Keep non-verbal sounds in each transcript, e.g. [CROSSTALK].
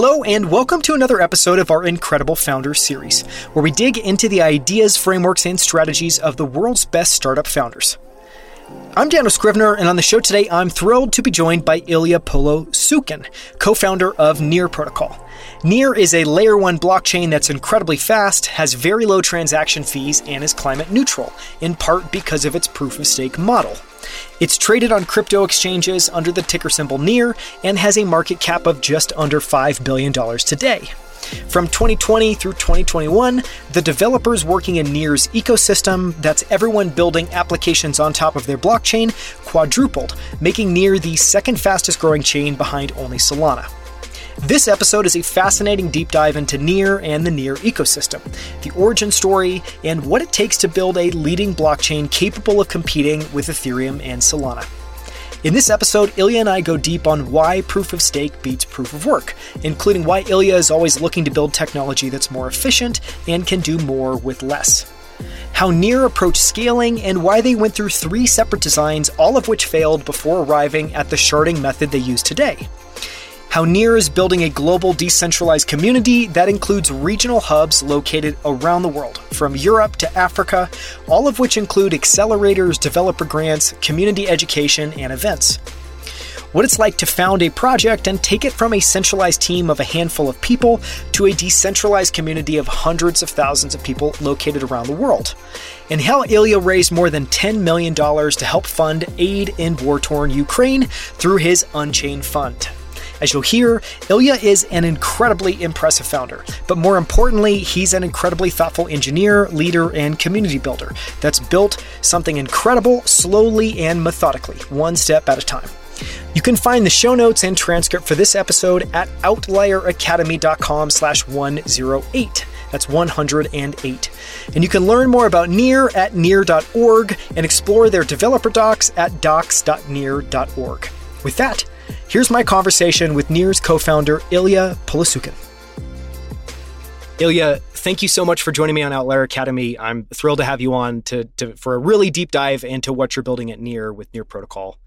Hello, and welcome to another episode of our Incredible Founders series, where we dig into the ideas, frameworks, and strategies of the world's best startup founders. I'm Daniel Scrivner, and on the show today, I'm thrilled to be joined by Illia Polosukhin, co founder of Near Protocol. Near is a layer 1 blockchain that's incredibly fast, has very low transaction fees, and is climate neutral, in part because of its proof of stake model. It's traded on crypto exchanges under the ticker symbol NEAR and has a market cap of just under $5 billion today. From 2020 through 2021, the developers working in Near's ecosystem, that's everyone building applications on top of their blockchain, quadrupled, making Near the second fastest growing chain behind only Solana. This episode is a fascinating deep dive into Near and the Near ecosystem, the origin story, and what it takes to build a leading blockchain capable of competing with Ethereum and Solana. In this episode, Illia and I go deep on why proof of stake beats proof of work, including why Illia is always looking to build technology that's more efficient and can do more with less. How Near approached scaling and why they went through three separate designs, all of which failed before arriving at the sharding method they use today how Near is building a global decentralized community that includes regional hubs located around the world, from Europe to Africa, all of which include accelerators, developer grants, community education, and events. What it's like to found a project and take it from a centralized team of a handful of people to a decentralized community of hundreds of thousands of people located around the world. And how Illia raised more than $10 million to help fund aid in war torn Ukraine through his Unchained Fund. As you'll hear, Illia is an incredibly impressive founder, but more importantly, he's an incredibly thoughtful engineer, leader, and community builder that's built something incredible slowly and methodically, one step at a time. You can find the show notes and transcript for this episode at outlieracademy.com slash 108. That's 108. And you can learn more about Near at near.org and explore their developer docs at docs.near.org. With that, Here's my conversation with Near's co founder, Illia Polosukhin. Illia, thank you so much for joining me on Outlier Academy. I'm thrilled to have you on to, to for a really deep dive into what you're building at Near with Near Protocol.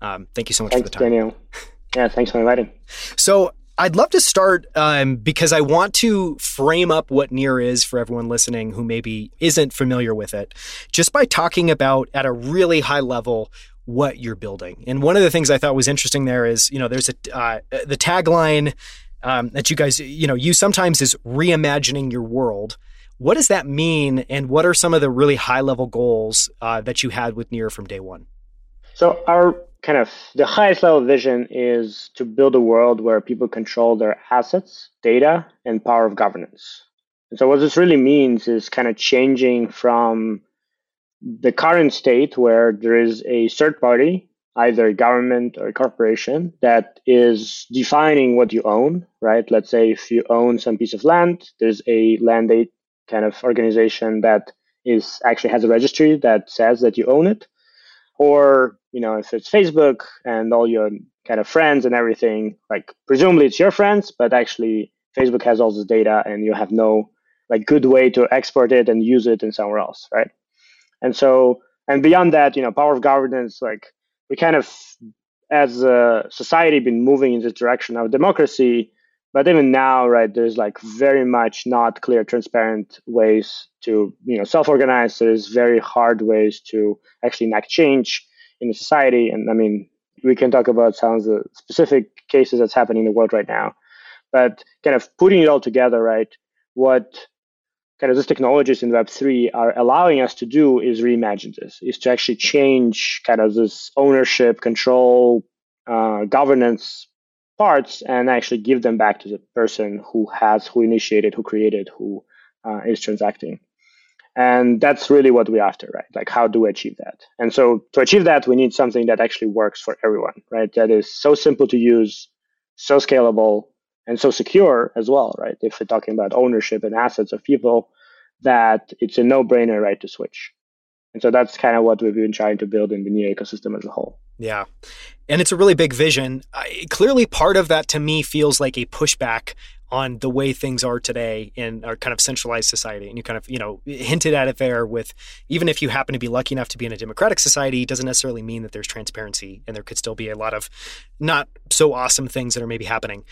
Um, thank you so much thanks, for the time. Daniel. [LAUGHS] Yeah, thanks for inviting. So I'd love to start um, because I want to frame up what Near is for everyone listening who maybe isn't familiar with it, just by talking about at a really high level what you're building. And one of the things I thought was interesting there is, you know, there's a uh, the tagline um, that you guys, you know, use sometimes is reimagining your world. What does that mean, and what are some of the really high level goals uh, that you had with Near from day one? So our kind of the highest level vision is to build a world where people control their assets, data, and power of governance. And so what this really means is kind of changing from the current state where there is a third party, either government or corporation, that is defining what you own, right? Let's say if you own some piece of land, there's a land aid kind of organization that is actually has a registry that says that you own it. Or, you know, if it's Facebook and all your kind of friends and everything, like presumably it's your friends, but actually Facebook has all this data and you have no like good way to export it and use it in somewhere else, right? And so, and beyond that, you know, power of governance, like we kind of, as a society, been moving in this direction of democracy. But even now, right, there's like very much not clear, transparent ways to, you know, self-organize. There's very hard ways to actually enact change in the society. And I mean, we can talk about some of the specific cases that's happening in the world right now. But kind of putting it all together, right? What kind of these technologies in Web3 are allowing us to do is reimagine this, is to actually change kind of this ownership, control, uh, governance parts and actually give them back to the person who has, who initiated, who created, who uh, is transacting. And that's really what we're after, right? Like, how do we achieve that? And so to achieve that, we need something that actually works for everyone, right? That is so simple to use, so scalable, and so secure as well, right? If we're talking about ownership and assets of people, that it's a no-brainer, right, to switch. And so that's kind of what we've been trying to build in the Near ecosystem as a whole. Yeah. And it's a really big vision. I, clearly, part of that to me feels like a pushback on the way things are today in our kind of centralized society. And you kind of, you know, hinted at it there with even if you happen to be lucky enough to be in a democratic society, doesn't necessarily mean that there's transparency and there could still be a lot of not so awesome things that are maybe happening.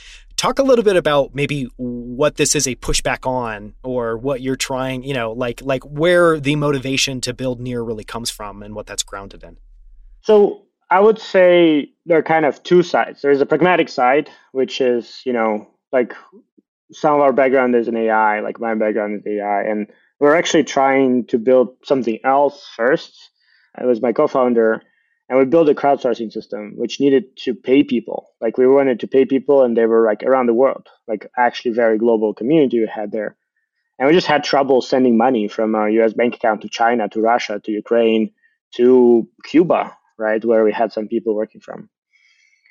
Talk a little bit about maybe what this is a pushback on or what you're trying, you know, like like where the motivation to build near really comes from and what that's grounded in. So I would say there are kind of two sides. There's a pragmatic side, which is, you know, like some of our background is in AI, like my background is AI, and we're actually trying to build something else first. It was my co-founder, and we built a crowdsourcing system which needed to pay people. Like we wanted to pay people, and they were like around the world, like actually very global community we had there. And we just had trouble sending money from our U.S. bank account to China, to Russia, to Ukraine, to Cuba, right, where we had some people working from.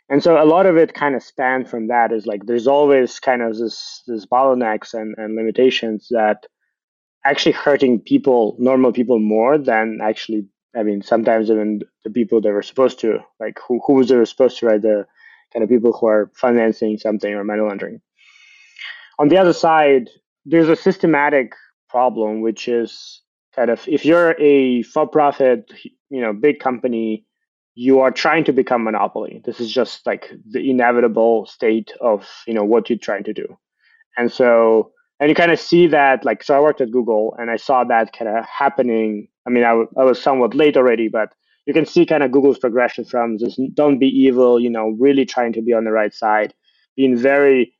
And so a lot of it kind of spanned from that is like there's always kind of this this bottlenecks and, and limitations that actually hurting people, normal people more than actually I mean sometimes even the people that were supposed to, like who who was they supposed to write the kind of people who are financing something or money laundering. On the other side, there's a systematic problem which is kind of if you're a for profit, you know, big company you are trying to become monopoly. This is just like the inevitable state of you know what you're trying to do, and so and you kind of see that like so I worked at Google and I saw that kind of happening. I mean I, w- I was somewhat late already, but you can see kind of Google's progression from just don't be evil, you know, really trying to be on the right side, being very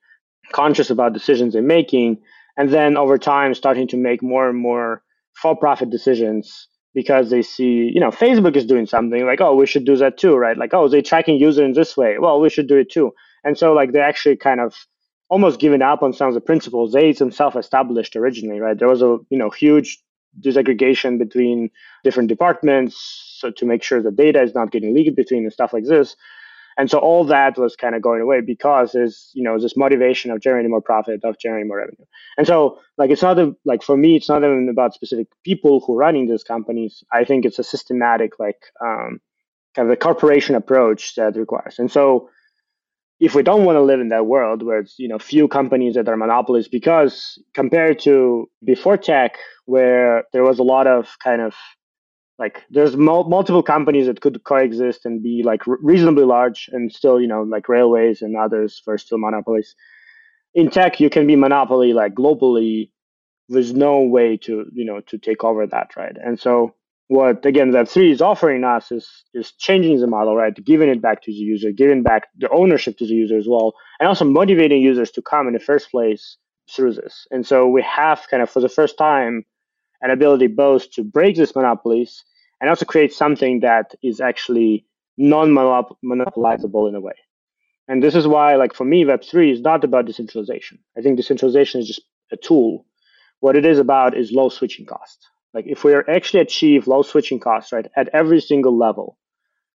conscious about decisions they're making, and then over time starting to make more and more for-profit decisions because they see, you know, Facebook is doing something like, oh, we should do that too, right? Like, oh, they're tracking users in this way. Well, we should do it too. And so, like, they actually kind of almost given up on some of the principles they themselves established originally, right? There was a, you know, huge disaggregation between different departments so to make sure the data is not getting leaked between and stuff like this. And so all that was kind of going away because there's, you know, this motivation of generating more profit, of generating more revenue. And so like it's not a, like for me, it's not even about specific people who are running these companies. I think it's a systematic like um, kind of a corporation approach that requires. And so if we don't want to live in that world where it's you know few companies that are monopolies because compared to before tech where there was a lot of kind of like there's mul- multiple companies that could coexist and be like r- reasonably large and still you know like railways and others for still monopolies. In tech you can be monopoly like globally there's no way to you know to take over that right? And so what again web3 is offering us is is changing the model right giving it back to the user giving back the ownership to the user as well and also motivating users to come in the first place through this and so we have kind of for the first time an ability both to break these monopolies and also create something that is actually non-monopolizable in a way. And this is why, like for me, Web3 is not about decentralization. I think decentralization is just a tool. What it is about is low switching costs. Like if we actually achieve low switching costs, right, at every single level,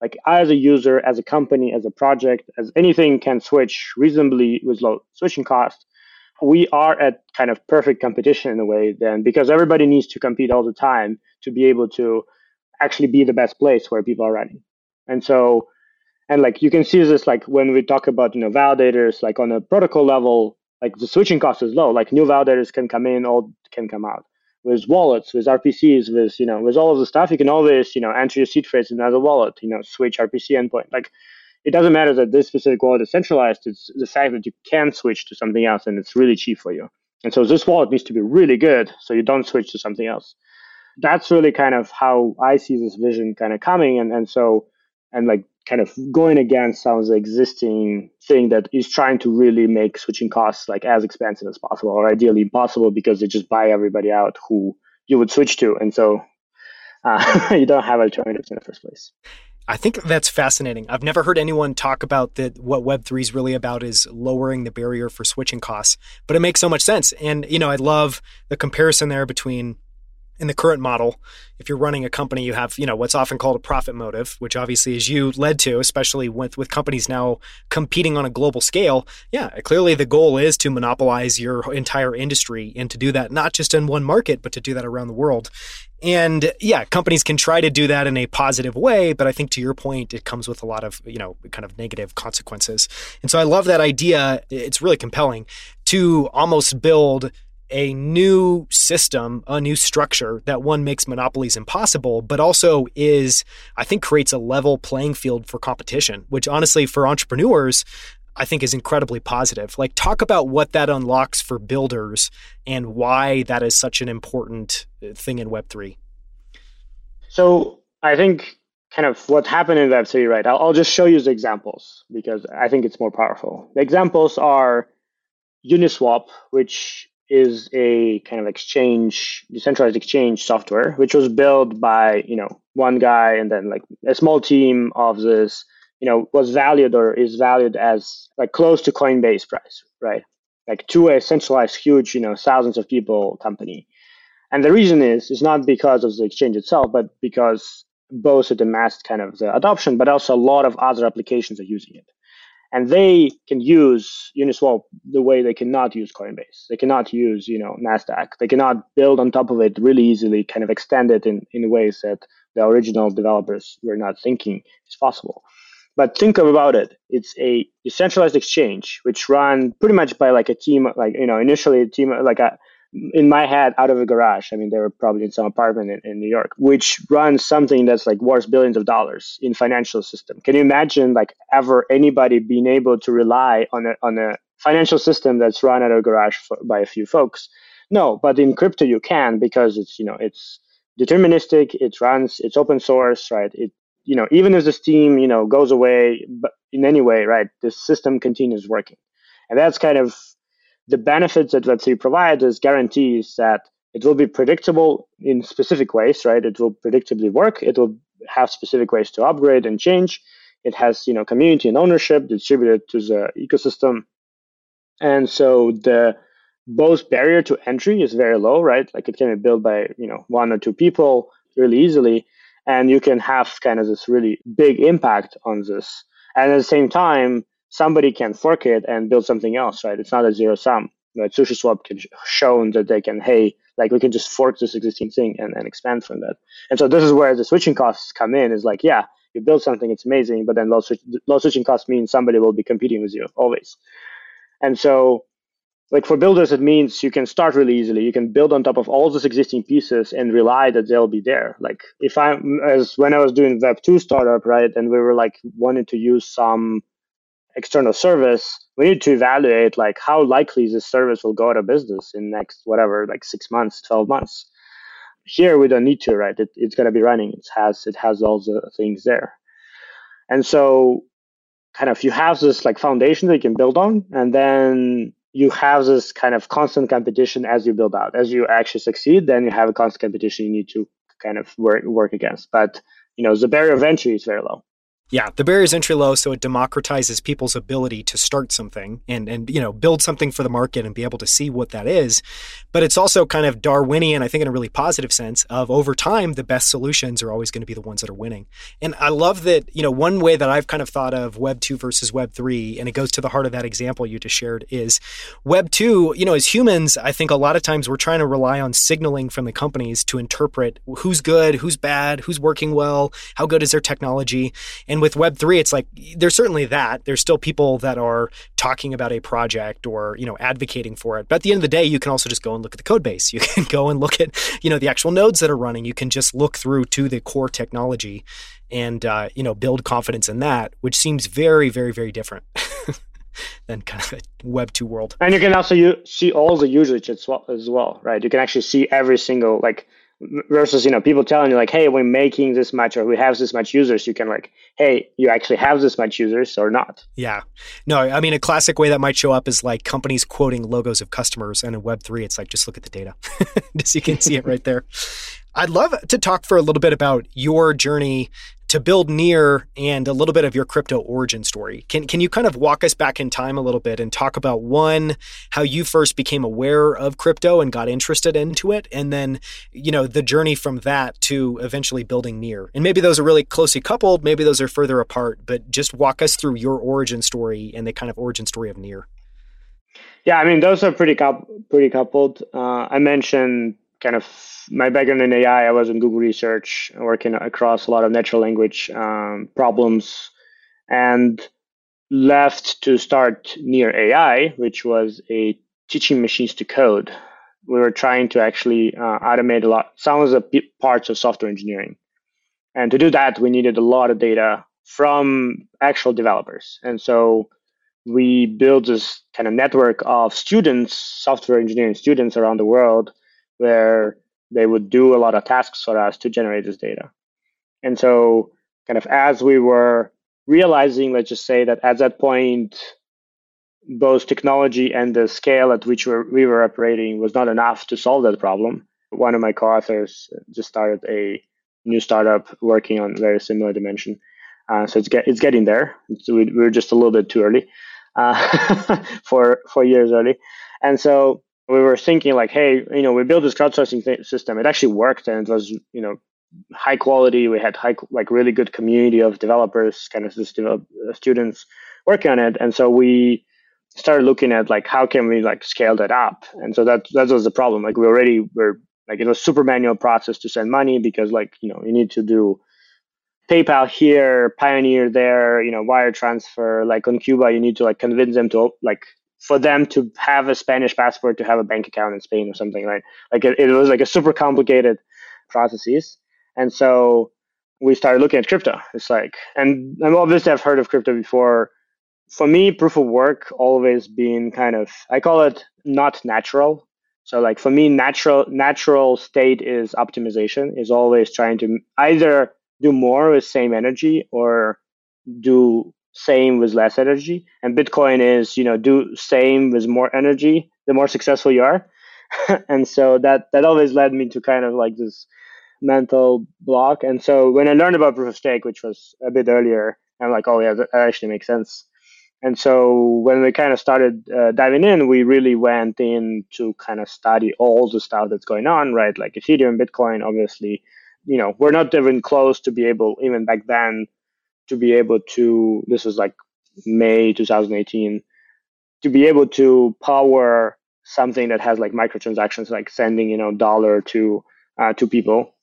like I as a user, as a company, as a project, as anything can switch reasonably with low switching costs, we are at kind of perfect competition in a way then because everybody needs to compete all the time to be able to actually be the best place where people are running. And so, and like you can see this like when we talk about you know validators, like on a protocol level, like the switching cost is low. Like new validators can come in, all can come out. With wallets, with RPCs, with you know, with all of the stuff, you can always you know enter your seed phrase in another wallet. You know, switch RPC endpoint. Like it doesn't matter that this specific wallet is centralized. It's the fact that you can switch to something else and it's really cheap for you. And so this wallet needs to be really good so you don't switch to something else that's really kind of how I see this vision kind of coming. And, and so, and like kind of going against some of the existing thing that is trying to really make switching costs like as expensive as possible or ideally impossible because they just buy everybody out who you would switch to. And so uh, [LAUGHS] you don't have alternatives in the first place. I think that's fascinating. I've never heard anyone talk about that. What Web three is really about is lowering the barrier for switching costs, but it makes so much sense. And you know, I love the comparison there between in the current model, if you're running a company, you have, you know, what's often called a profit motive, which obviously is you led to, especially with, with companies now competing on a global scale. Yeah, clearly the goal is to monopolize your entire industry and to do that not just in one market, but to do that around the world. And yeah, companies can try to do that in a positive way, but I think to your point, it comes with a lot of, you know, kind of negative consequences. And so I love that idea. It's really compelling to almost build a new system, a new structure that one makes monopolies impossible, but also is, I think, creates a level playing field for competition, which honestly, for entrepreneurs, I think is incredibly positive. Like, talk about what that unlocks for builders and why that is such an important uh, thing in Web3. So, I think kind of what happened in Web3, right? I'll, I'll just show you the examples because I think it's more powerful. The examples are Uniswap, which is a kind of exchange, decentralized exchange software, which was built by, you know, one guy and then like a small team of this, you know, was valued or is valued as like close to Coinbase price, right? Like to a centralized, huge, you know, thousands of people company. And the reason is, is not because of the exchange itself, but because both it amassed kind of the adoption, but also a lot of other applications are using it and they can use Uniswap the way they cannot use Coinbase. They cannot use, you know, Nasdaq. They cannot build on top of it really easily, kind of extend it in, in ways that the original developers were not thinking is possible. But think about it. It's a decentralized exchange which run pretty much by like a team, like you know, initially a team like a in my head out of a garage. I mean, they were probably in some apartment in, in, New York, which runs something that's like worth billions of dollars in financial system. Can you imagine like ever anybody being able to rely on a on a financial system that's run out of a garage for, by a few folks? No, but in crypto you can because it's you know it's deterministic. It runs. It's open source, right? It you know even if the team you know goes away, but in any way, right, the system continues working, and that's kind of the benefits that Web3 provides is guarantees that it will be predictable in specific ways, right? It will predictably work. It will have specific ways to upgrade and change. It has, you know, community and ownership distributed to the ecosystem. And so the both barrier to entry is very low, right? Like it can be built by, you know, one or two people really easily. And you can have kind of this really big impact on this. And at the same time, somebody can fork it and build something else, right? It's not a zero sum. Right? SushiSwap can shown that they can, hey, like we can just fork this existing thing and, and expand from that. And so this is where the switching costs come in. Is like, yeah, you build something, it's amazing, but then low, switch, low switching costs means somebody will be competing with you always. And so, like for builders, it means you can start really easily. You can build on top of all those existing pieces and rely that they'll be there. Like if I'm as when I was doing Web two startup, right, and we were like wanting to use some external service, we need to evaluate like how likely this service will go out of business in next whatever like six months, twelve months. Here we don't need to, right? It, it's going to be running. It has it has all the things there, and so kind of you have this like foundation that you can build on, and then you have this kind of constant competition as you build out. As you actually succeed, then you have a constant competition you need to kind of work work against. But you know the barrier of entry is very low. Yeah, the barrier is entry low, so it democratizes people's ability to start something and and you know build something for the market and be able to see what that is. But it's also kind of Darwinian, I think, in a really positive sense of over time, the best solutions are always going to be the ones that are winning. And I love that you know one way that I've kind of thought of Web two versus Web three, and it goes to the heart of that example you just shared is Web two. You know, as humans, I think a lot of times we're trying to rely on signaling from the companies to interpret who's good, who's bad, who's working well, how good is their technology, and with Web3, it's like there's certainly that. There's still people that are talking about a project or, you know, advocating for it. But at the end of the day, you can also just go and look at the code base. [LAUGHS] You can go and look at, you know, the actual nodes that are running. You can just look through to the core technology and, uh, you know, build confidence in that, which seems very, very, very different. [LAUGHS] than kind of a Web two world. And you can also see all the usage as well, as well, right? You can actually see every single like versus you know people telling you like hey we're making this much or we have this much users you can like hey you actually have this much users or not. Yeah. No i mean a classic way that might show up is like companies quoting logos of customers and in web3 it's like just look at the data. [LAUGHS] Just you can see it right there. I'd love to talk for a little bit about your journey to build near and a little bit of your crypto origin story. Can can you kind of walk us back in time a little bit and talk about one how you first became aware of crypto and got interested into it and then you know the journey from that to eventually building near. And maybe those are really closely coupled, maybe those are further apart, but just walk us through your origin story and the kind of origin story of near. Yeah, I mean those are pretty pretty coupled. Uh, I mentioned kind of my background in AI, I was in Google Research, working across a lot of natural language um, problems, and left to start Near AI, which was a teaching machines to code. We were trying to actually uh, automate a lot, some of the parts of software engineering. And to do that, we needed a lot of data from actual developers. And so we built this kind of network of students, software engineering students around the world, where they would do a lot of tasks for us to generate this data. And so, kind of as we were realizing, let's just say that at that point, both technology and the scale at which we're, we were operating was not enough to solve that problem. One of my co-authors just started a new startup working on very similar dimension. Uh, so it's get, it's getting there. We, we are just a little bit too early, uh, [LAUGHS] for four years early, and so we were thinking like, hey, you know, we built this crowdsourcing th- system. It actually worked, and it was you know high quality. We had high like really good community of developers, kind of just develop, uh, students working on it, and so we started looking at like how can we like scale that up and so that that was the problem like we already were like it was super manual process to send money because like you know you need to do paypal here Payoneer there you know wire transfer like on cuba you need to like convince them to like for them to have a spanish passport to have a bank account in spain or something right? Like it, it was like a super complicated processes. And so we started looking at crypto. It's like and, and obviously i've heard of crypto before. For me, proof of work always been kind of I call it not natural. So like for me, natural natural state is optimization is always trying to either do more with same energy or do same with less energy. And Bitcoin is, you know, do same with more energy, the more successful you are. [LAUGHS] and so that that always led me to kind of like this mental block. And so when I learned about proof of stake, which was a bit earlier, I'm like, oh yeah, that actually makes sense. And so when we kind of started uh, diving in, we really went in to kind of study all the stuff that's going on, right? Like Ethereum, Bitcoin, obviously, you know, we're not even close to be able, even back then, to be able to, this was like May 2018, to be able to power something that has like microtransactions, like sending, you know, dollar to, uh, to people.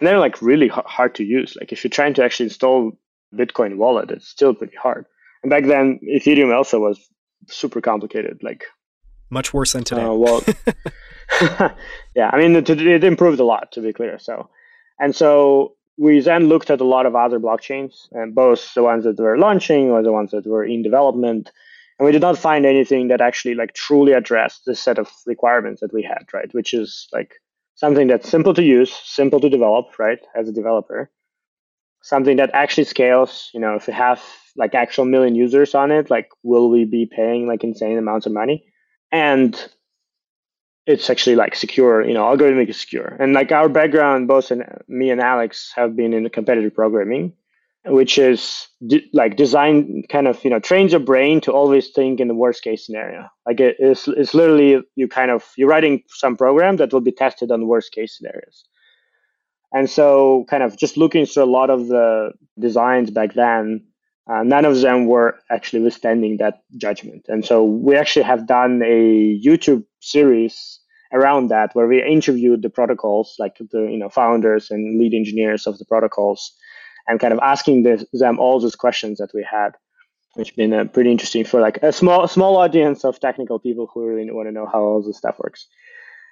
And they're like really hard to use. Like if you're trying to actually install Bitcoin wallet, it's still pretty hard. And back then, Ethereum also was super complicated. Like much worse than today. Uh, well, [LAUGHS] [LAUGHS] yeah, I mean, it, it improved a lot to be clear. So, and so we then looked at a lot of other blockchains, and both the ones that were launching or the ones that were in development, and we did not find anything that actually like truly addressed the set of requirements that we had, right? Which is like something that's simple to use, simple to develop, right? As a developer, something that actually scales. You know, if you have like actual million users on it, like will we be paying like insane amounts of money? And it's actually like secure, you know, algorithmic is secure. And like our background, both in, me and Alex have been in competitive programming, which is de- like design kind of, you know, trains your brain to always think in the worst case scenario. Like it, it's, it's literally you kind of, you're writing some program that will be tested on worst case scenarios. And so, kind of just looking through a lot of the designs back then, uh, none of them were actually withstanding that judgment. And so, we actually have done a YouTube series around that where we interviewed the protocols, like the you know founders and lead engineers of the protocols, and kind of asking this, them all those questions that we had, which been uh, pretty interesting for like a small small audience of technical people who really want to know how all this stuff works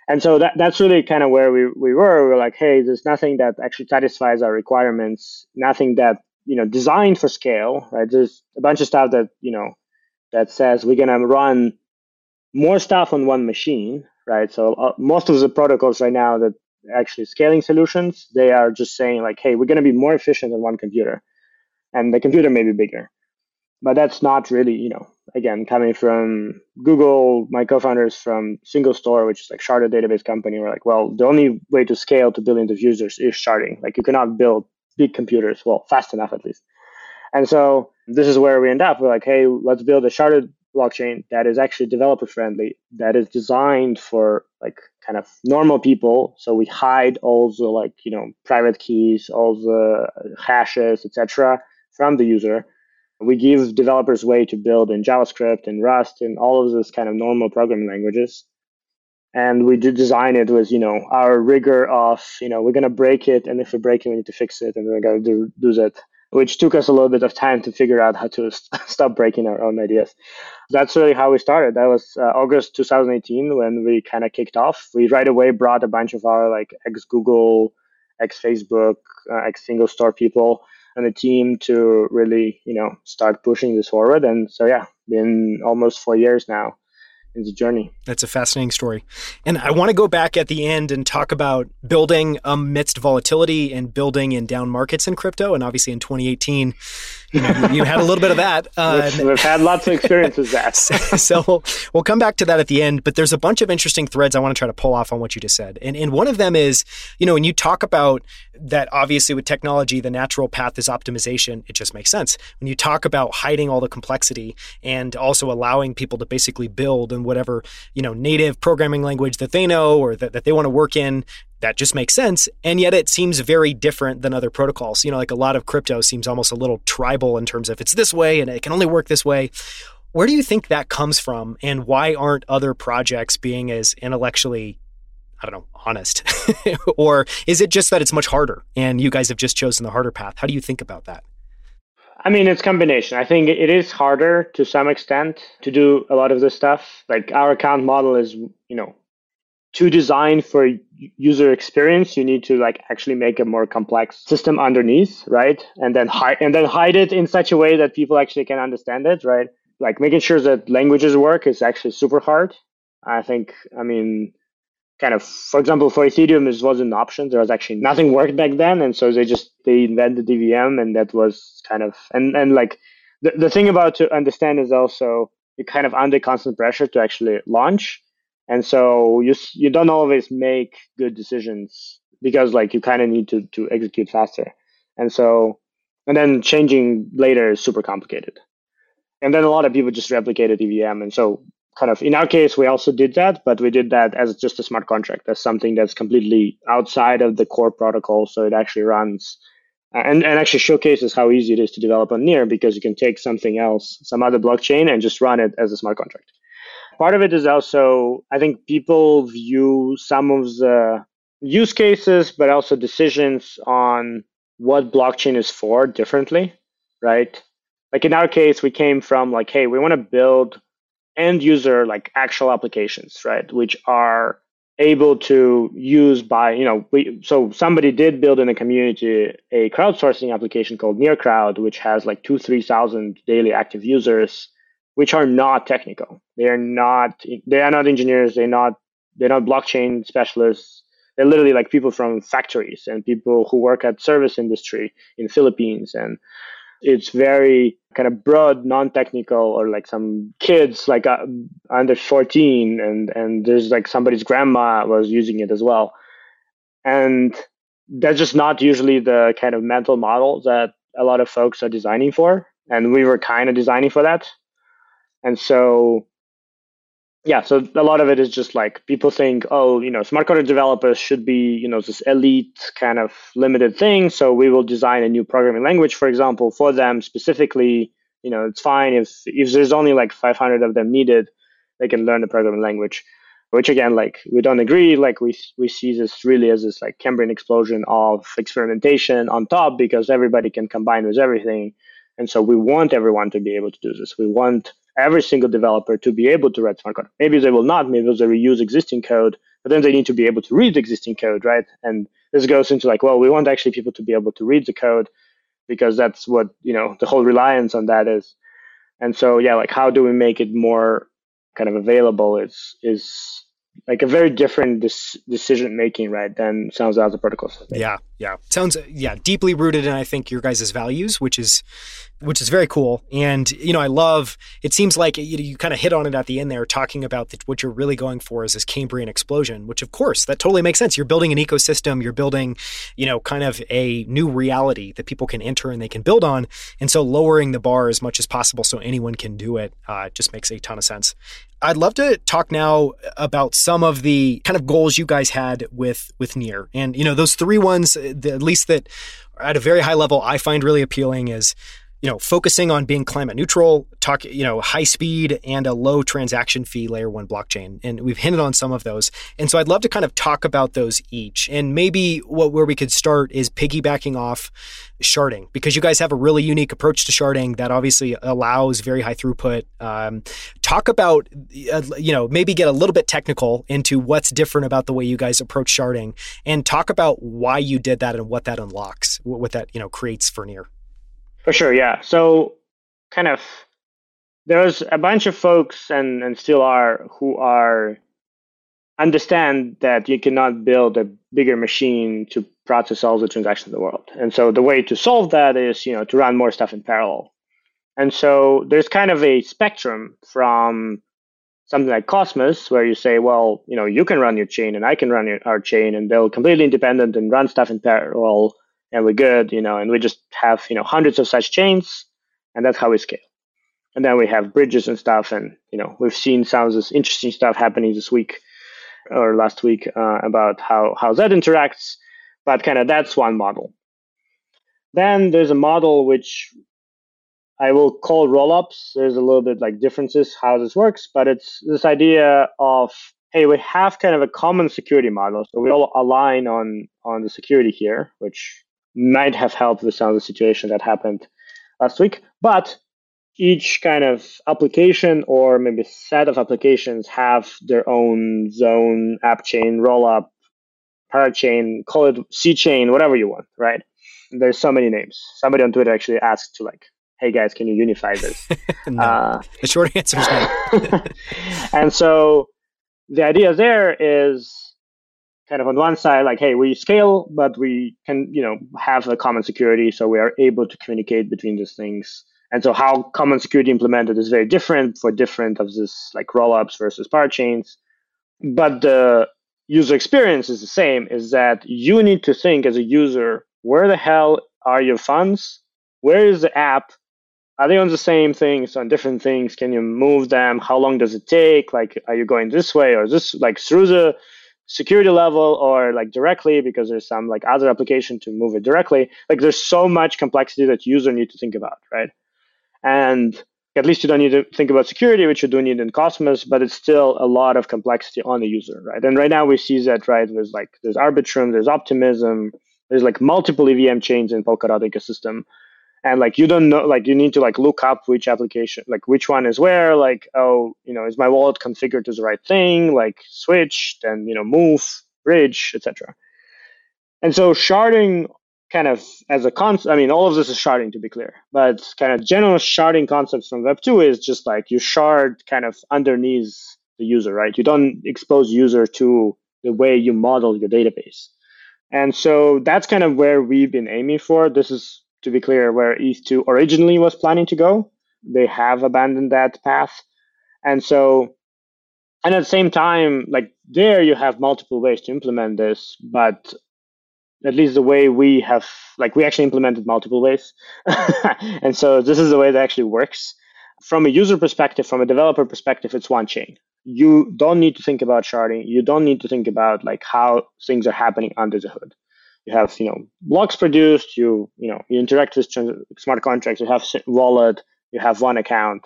and so that, that's really kind of where we, we were. We were like, hey, there's nothing that actually satisfies our requirements, nothing that, you know, designed for scale, right? There's a bunch of stuff that, you know, that says we're going to run more stuff on one machine, right? So uh, most of the protocols right now that actually scaling solutions, they are just saying like, hey, we're going to be more efficient on one computer and the computer may be bigger. But that's not really, you know, again, coming from Google, my co-founders from SingleStore, which is like sharded database company, we're like, well, the only way to scale to billions of users is sharding. Like you cannot build big computers, well, fast enough at least. And so this is where we end up. We're like, hey, let's build a sharded blockchain that is actually developer friendly, that is designed for like kind of normal people. So we hide all the like, you know, private keys, all the hashes, etc., from the user we give developers way to build in JavaScript and Rust and all of those kind of normal programming languages. And we do design it with, you know, our rigor of, you know, we're to break it. And if we break it, we need to fix it. And we're to do, do that, which took us a little bit of time to figure out how to [LAUGHS] st- stop breaking our own ideas. That's really how we started. That was uh, August 2018 when we kind of kicked off. We right away brought a bunch of our like ex Google, ex Facebook, uh, ex SingleStore people and the team to really you know start pushing this forward and so yeah been almost four years now in the journey. That's a fascinating story. And I want to go back at the end and talk about building amidst volatility and building in down markets in crypto. And obviously in 2018, you, know, you had a little bit of that. Uh, [LAUGHS] we've, we've, had lots of experiences that. [LAUGHS] so we'll, we'll come back to that at the end. But there's a bunch of interesting threads I want to try to pull off on what you just said. And, and one of them is, you know, when you talk about that obviously with technology, the natural path is optimization. It just makes sense. When you talk about hiding all the complexity and also allowing people to basically build whatever, you know, native programming language that they know or that, that they want to work in, that just makes sense. And yet it seems very different than other protocols. You know, like a lot of crypto seems almost a little tribal in terms of it's this way and it can only work this way. Where do you think that comes from? And why aren't other projects being as intellectually I don't know, honest? [LAUGHS] or is it just that it's much harder and you guys have just chosen the harder path? How do you think about that? I mean, it's combination. I think it is harder to some extent to do a lot of this stuff. Like our account model is, you know, to design for user experience, you need to like actually make a more complex system underneath, right? And then hide and then hide it in such a way that people actually can understand it, right? Like making sure that languages work is actually super hard. I think, I mean, kind of for example for ethereum this wasn't an option there was actually nothing worked back then. And so they just they invented EVM and that was kind of and and like the, the thing about to understand is also you're kind of under constant pressure to actually launch. And so you you don't always make good decisions because like you kind of need to to execute faster. And so and then changing later is super complicated. And then a lot of people just replicated EVM and so kind of in our case we also did that but we did that as just a smart contract. As something that's completely outside of the core protocol so it actually runs uh, and, and actually showcases how easy it is to develop on near because you can take something else some other blockchain and just run it as a smart contract. Part of it is also i think people view some of the use cases but also decisions on what blockchain is for differently right? Like in our case we came from like hey we want to build end user like actual applications, right? Which are able to use by, you know, we, so somebody did build in the community a crowdsourcing application called NearCrowd, which has like two, 3,000 daily active users, which are not technical. They are not, they are not engineers. They're not, they're not blockchain specialists. They're literally like people from factories and people who work at service industry in Philippines and it's very kind of broad, non-technical, or like some kids like uh, under 14, and and there's like somebody's grandma was using it as well, and that's just not usually the kind of mental model that a lot of folks are designing for, and we were kind of designing for that, and so yeah, so a lot of it is just like people think, oh, you know, smart contract developers should be, you know, this elite kind of limited thing. So we will design a new programming language, for example, for them specifically. You know, it's fine if if there's only like 500 of them needed, they can learn the programming language. Which again, like we don't agree. Like we we see this really as this like Cambrian explosion of experimentation on top because everybody can combine with everything, and so we want everyone to be able to do this. We want every single developer to be able to write smart code. Maybe they will not, maybe they reuse existing code, but then they need to be able to read the existing code, right? And this goes into like, well, we want actually people to be able to read the code because that's what, you know, the whole reliance on that is. And so, yeah, like how do we make it more kind of available is, is like a very different dis- decision making, right, than sounds out the protocols. Yeah, yeah, sounds yeah deeply rooted in I think your guys' values, which is which is very cool. And you know, I love. It seems like you, you kind of hit on it at the end there, talking about what you're really going for is this Cambrian explosion, which of course that totally makes sense. You're building an ecosystem. You're building, you know, kind of a new reality that people can enter and they can build on. And so lowering the bar as much as possible so anyone can do it uh, just makes a ton of sense. I'd love to talk now about some of the kind of goals you guys had with with Near, and you know those three ones, the, at least that at a very high level, I find really appealing is you know, focusing on being climate neutral, talk, you know, high speed and a low transaction fee layer one blockchain. And we've hinted on some of those. And so I'd love to kind of talk about those each. And maybe what where we could start is piggybacking off sharding because you guys have a really unique approach to sharding that obviously allows very high throughput. Um, talk about, uh, you know, maybe get a little bit technical into what's different about the way you guys approach sharding and talk about why you did that and what that unlocks, what that, you know, creates for Near. For sure, yeah. So kind of there's a bunch of folks and, and still are who are understand that you cannot build a bigger machine to process all the transactions in the world. And so the way to solve that is, you know, to run more stuff in parallel. And so there's kind of a spectrum from something like Cosmos, where you say, well, you know, you can run your chain and I can run your, our chain, and they're completely independent and run stuff in parallel, and we're good, you know, and we just have, you know, hundreds of such chains, and that's how we scale. And then we have bridges and stuff, and you know, we've seen some of this interesting stuff happening this week or last week uh, about how how that interacts. But kind of that's one model. Then there's a model which I will call rollups. There's a little bit like differences how this works, but it's this idea of hey, we have kind of a common security model, so we all align on on the security here, which might have helped with some of the situation that happened last week. But each kind of application or maybe set of applications have their own zone, app chain, roll rollup, parachain, call it C chain, whatever you want, right? There's so many names. Somebody on Twitter actually asked to like hey guys, can you unify this? [LAUGHS] no. uh, the short answer is no. [LAUGHS] and so the idea there is kind of on one side, like, hey, we scale, but we can, you know, have a common security, so we are able to communicate between these things. And so how common security implemented is very different for different of this like rollups versus parachains. But the user experience is the same, is that you need to think as a user, where the hell are your funds? Where is the app? are they on the same things on different things can you move them how long does it take like are you going this way or this like through the security level or like directly because there's some like other application to move it directly. Like there's so much complexity that user need to think about right? And at least you don't need to think about security which you do need in cosmos but it's still a lot of complexity on the user right? And right now we see that right there's like there's arbitrum there's optimism there's like multiple evm chains in polkadot ecosystem and like you don't know like you need to like look up which application like which one is where like oh you know is my wallet configured to the right thing? Like switch then you know move bridge etc and so sharding kind of as a concept i mean all of this is sharding to be clear. But kind of general sharding concepts from web 2 is just like you shard kind of underneath the user right? You don't expose user to the way you model your database. And so that's kind of where we've been aiming for. This is to be clear, where ETH2 originally was planning to go. They have abandoned that path. And so, and at the same time, like there, you have multiple ways to implement this, but at least the way we have, like we actually implemented multiple ways. [LAUGHS] and so this is the way that actually works. From a user perspective, from a developer perspective, it's one chain. You don't need to think about sharding. You don't need to think about like how things are happening under the hood you have you know blocks produced you you know you interact with smart contracts you have wallet you have one account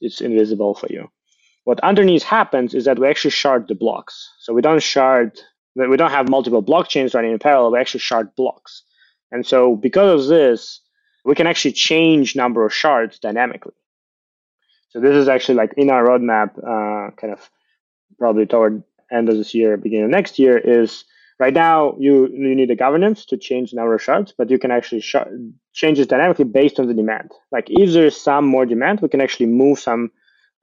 it's invisible for you. What underneath happens is that we actually shard the blocks. So we don't shard we don't have multiple blockchains running in parallel we actually shard blocks. And so because of this we can actually change number of shards dynamically. So this is actually like in our roadmap uh, kind of probably toward end of this year beginning of next year is Right now, you, you need a governance to change the number of shards, but you can actually sh- change this dynamically based on the demand. Like if there's some more demand, we can actually move some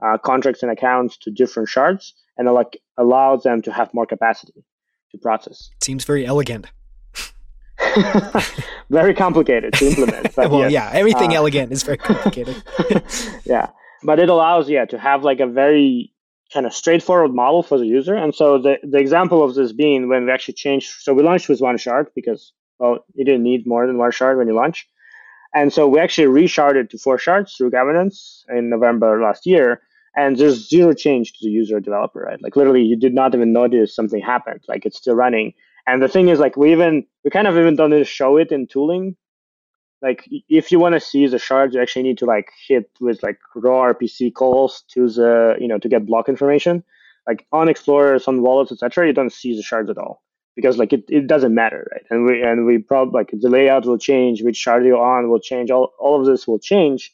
uh, contracts and accounts to different shards and like allow them to have more capacity to process. Seems very elegant. [LAUGHS] [LAUGHS] very complicated to implement. [LAUGHS] well, yes. yeah, everything uh, elegant is very complicated. yeah, but it allows yeah to have like a very kind of straightforward model for the user. And so the, the example of this being when we actually changed, so we launched with one shard because, well, you didn't need more than one shard when you launch. And so we actually resharded to four shards through governance in November last year. And there's zero change to the user developer, right? Like literally you did not even notice something happened. Like it's still running. And the thing is like we even, we kind of even don't show it in tooling like if you want to see the shards, you actually need to like hit with like raw RPC calls to the you know to get block information. Like on explorers, on wallets, etc., you don't see the shards at all because like it, it doesn't matter, right? And we and we probably like the layout will change, which shard you're on will change, all all of this will change,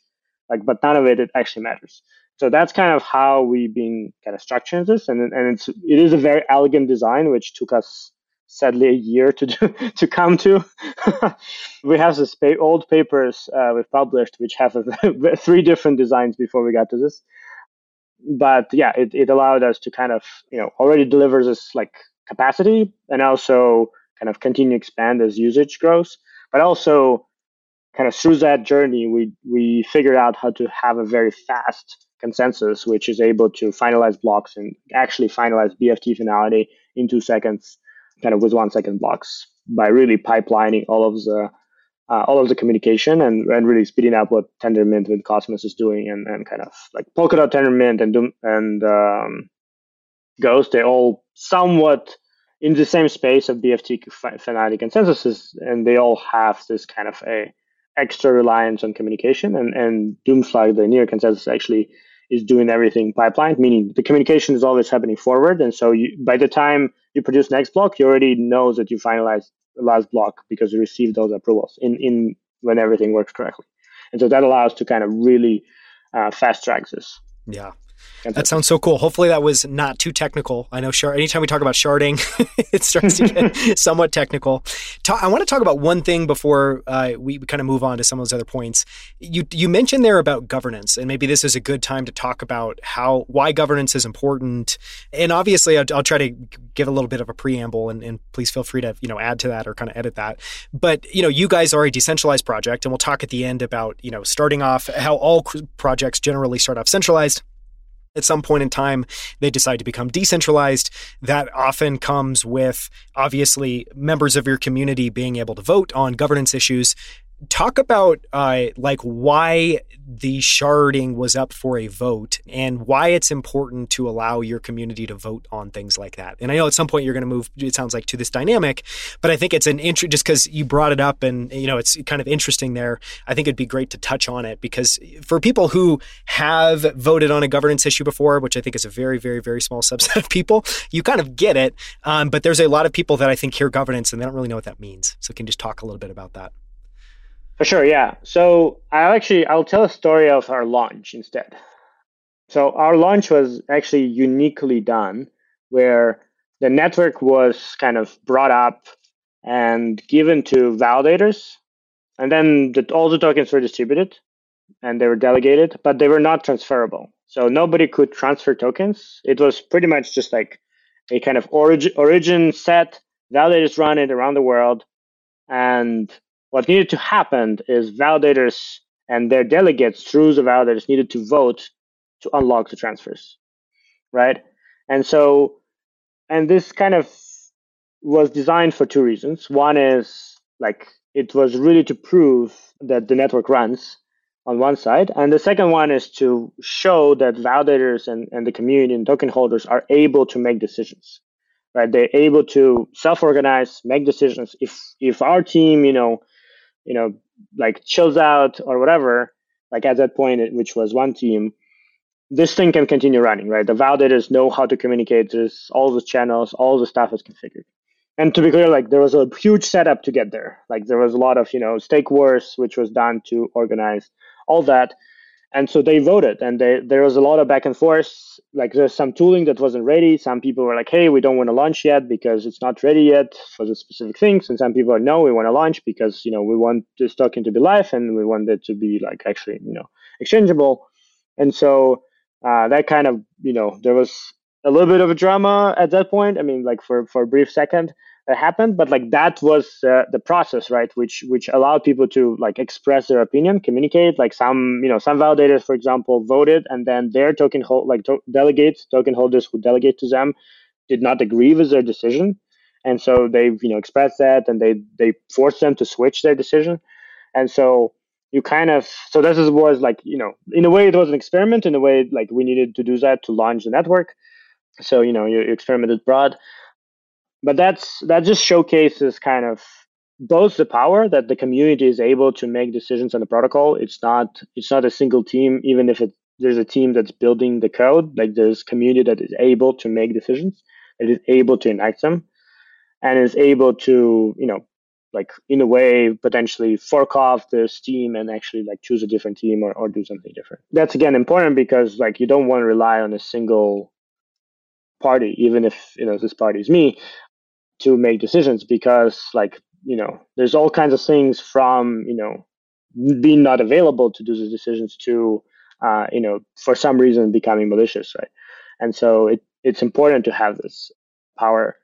like but none of it it actually matters. So that's kind of how we've been kind of structuring this, and and it's it is a very elegant design, which took us sadly a year to do, [LAUGHS] to come to. [LAUGHS] we have this pa- old papers uh, we've published which have a, [LAUGHS] three different designs before we got to this. But yeah, it, it allowed us to kind of you know already delivers this like capacity and also kind of continue expand as usage grows. But also kind of through that journey, we we figured out how to have a very fast consensus, which is able to finalize blocks and actually finalize BFT finality in two seconds, kind of with one second blocks by really pipelining all of the uh, all of the communication and, and really speeding up what Tendermint with Cosmos is doing and, and kind of like Polkadot, Tendermint, and Doom, and um, Ghost. They all somewhat in the same space of BFT finality consensuses, and they all have this kind of a extra reliance on communication. And and Doomslug, the Near consensus, actually is doing everything pipeline, meaning the communication is always happening forward. And so you, by the time you produce next block, you already know that you finalized the last block because you received those approvals in, in when everything works correctly. And so that allows to kind of really uh, fast track this. Yeah. That sounds so cool. Hopefully, that was not too technical. I know shard. Anytime we talk about sharding, [LAUGHS] it starts to get [LAUGHS] somewhat technical. I want to talk about one thing before uh, we kind of move on to some of those other points. You you mentioned there about governance, and maybe this is a good time to talk about how why governance is important. And obviously, I'll, I'll try to give a little bit of a preamble, and, and please feel free to you know add to that or kind of edit that. But you know, you guys are a decentralized project, and we'll talk at the end about you know starting off how all projects generally start off centralized at some point in time they decide to become decentralized. That often comes with obviously members of your community being able to vote on governance issues talk about uh, like why the sharding was up for a vote and why it's important to allow your community to vote on things like that. And I know at some point you're going to move. It sounds like to this dynamic, but I think it's an interest just because you brought it up and you know it's kind of interesting there. I think it'd be great to touch on it because for people who have voted on a governance issue before, which I think is a very very very small [LAUGHS] subset of people, you kind of get it. Um, but there's a lot of people that I think hear governance and they don't really know what that means. So can you just talk a little bit about that? For sure, yeah. So I'll actually I'll tell a story of our launch instead. So our launch was actually uniquely done where the network was kind of brought up and given to validators, and then the, all the tokens were distributed and they were delegated, but they were not transferable. So nobody could transfer tokens. It was pretty much just like a kind of origin origin set. Validators run it around the world, and what needed to happen is validators and their delegates through the validators needed to vote to unlock the transfers, right? And so, and this kind of was designed for two reasons. One is like it was really to prove that the network runs on one side. And the second one is to show that validators and, and the community and token holders are able to make decisions. Right. They're able to self-organize, make decisions. If if our team, you know, you know, like chills out or whatever, like at that point, which was one team, this thing can continue running, right? The validators know how to communicate. There's all the channels, all the stuff is configured. And to be clear, like there was a huge setup to get there. Like there was a lot of, you know, stake wars, which was done to organize all that and so they voted and they, there was a lot of back and forth. Like there's some tooling that wasn't ready. Some people were like hey we don't want to launch yet because it's not ready yet for the specific things and some people are no we want to launch because you know we want this token to be live and we want it to be like actually you know exchangeable. And so uh, that kind of you know there was a little bit of a drama at that point. I mean like for for a brief second happened but like that was uh, the process right which which allowed people to like express their opinion communicate like some you know some validators for example voted and then their token hold like to- delegates token holders who delegate to them did not agree with their decision. And so they you know expressed that and they they forced them to switch their decision. And so you kind of so this is, was like you know in a way it was an experiment in a way like we needed to do that to launch the network. So you know you, you experimented broad but that's that just showcases kind of both the power that the community is able to make decisions on the protocol. It's not it's not a single team, even if it, there's a team that's building the code. Like there's community that is able to make decisions, that is able to enact them, and is able to you know like in a way potentially fork off this team and actually like choose a different team or, or do something different that's again important because like you don't want to rely on a single party even if you know this party is me to make decisions because like you know there's all kinds of things from you know being not available to do the decisions to uh, you know for some reason becoming malicious right? And so it, it's important to have this power.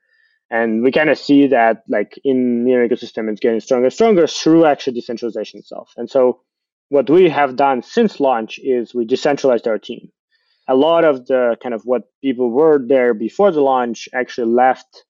And we kind of see that like in Near ecosystem it's getting stronger and stronger through actually decentralization itself. And so what we have done since launch is we decentralized our team. A lot of the kind of what people were there before the launch actually left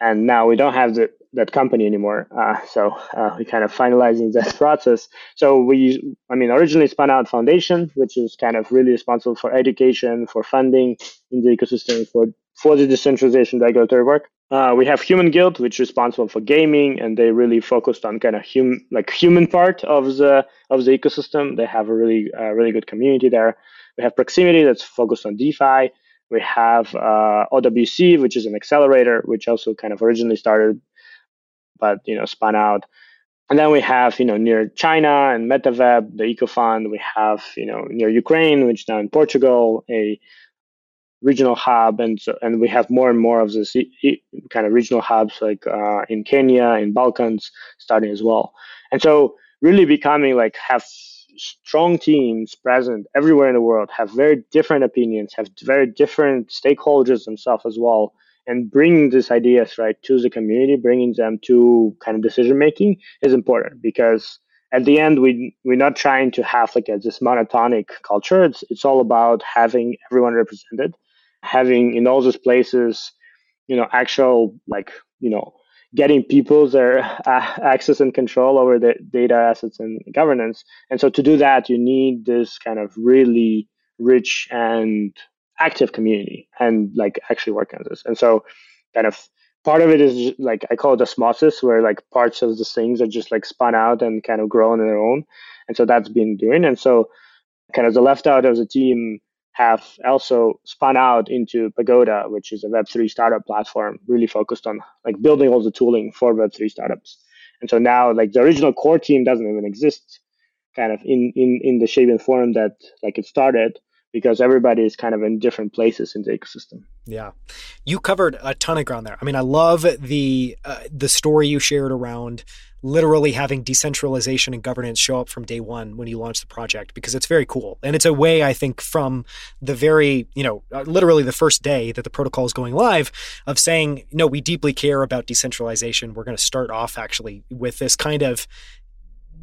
and now we don't have the, that company anymore. Uh, so uh, we're kind of finalizing that [LAUGHS] process. So we, I mean, originally spun out Foundation, which is kind of really responsible for education, for funding in the ecosystem, for for the decentralization regulatory work. Uh, we have Human Guild, which is responsible for gaming, and they really focused on kind of human, like human part of the of the ecosystem. They have a really uh, really good community there. We have Proximity, that's focused on DeFi. We have uh, OWC, which is an accelerator, which also kind of originally started, but you know spun out. And then we have you know Near China and MetaWeb, the EcoFund. We have you know Near Ukraine, which now in Portugal, a regional hub, and so, and we have more and more of this kind of regional hubs like uh, in Kenya, in Balkans, starting as well. And so really becoming like have strong teams present everywhere in the world have very different opinions, have very different stakeholders themselves as well, and bringing these ideas right to the community, bringing them to kind of decision making is important because at the end we we're not trying to have like a, this monotonic culture. It's it's all about having everyone represented, having in all those places, you know, actual like you know getting people their uh, access and control over the data assets and governance. And so to do that, you need this kind of really rich and active community and like actually work on this. And so kind of part of it is like I call it osmosis, where like parts of the things are just like spun out and kind of grown on their own. And so that's been doing. And so kind of the left out of the team have also spun out into Pagoda, which is a Web3 startup platform really focused on like building all the tooling for Web3 startups. And so now like the original core team doesn't even exist kind of in, in, in the shape and form that like it started because everybody is kind of in different places in the ecosystem. Yeah, you covered a ton of ground there. I mean, I love the uh, the story you shared around literally having decentralization and governance show up from day one when you launch the project because it's very cool and it's a way I think from the very you know uh, literally the first day that the protocol is going live of saying no we deeply care about decentralization. We're going to start off actually with this kind of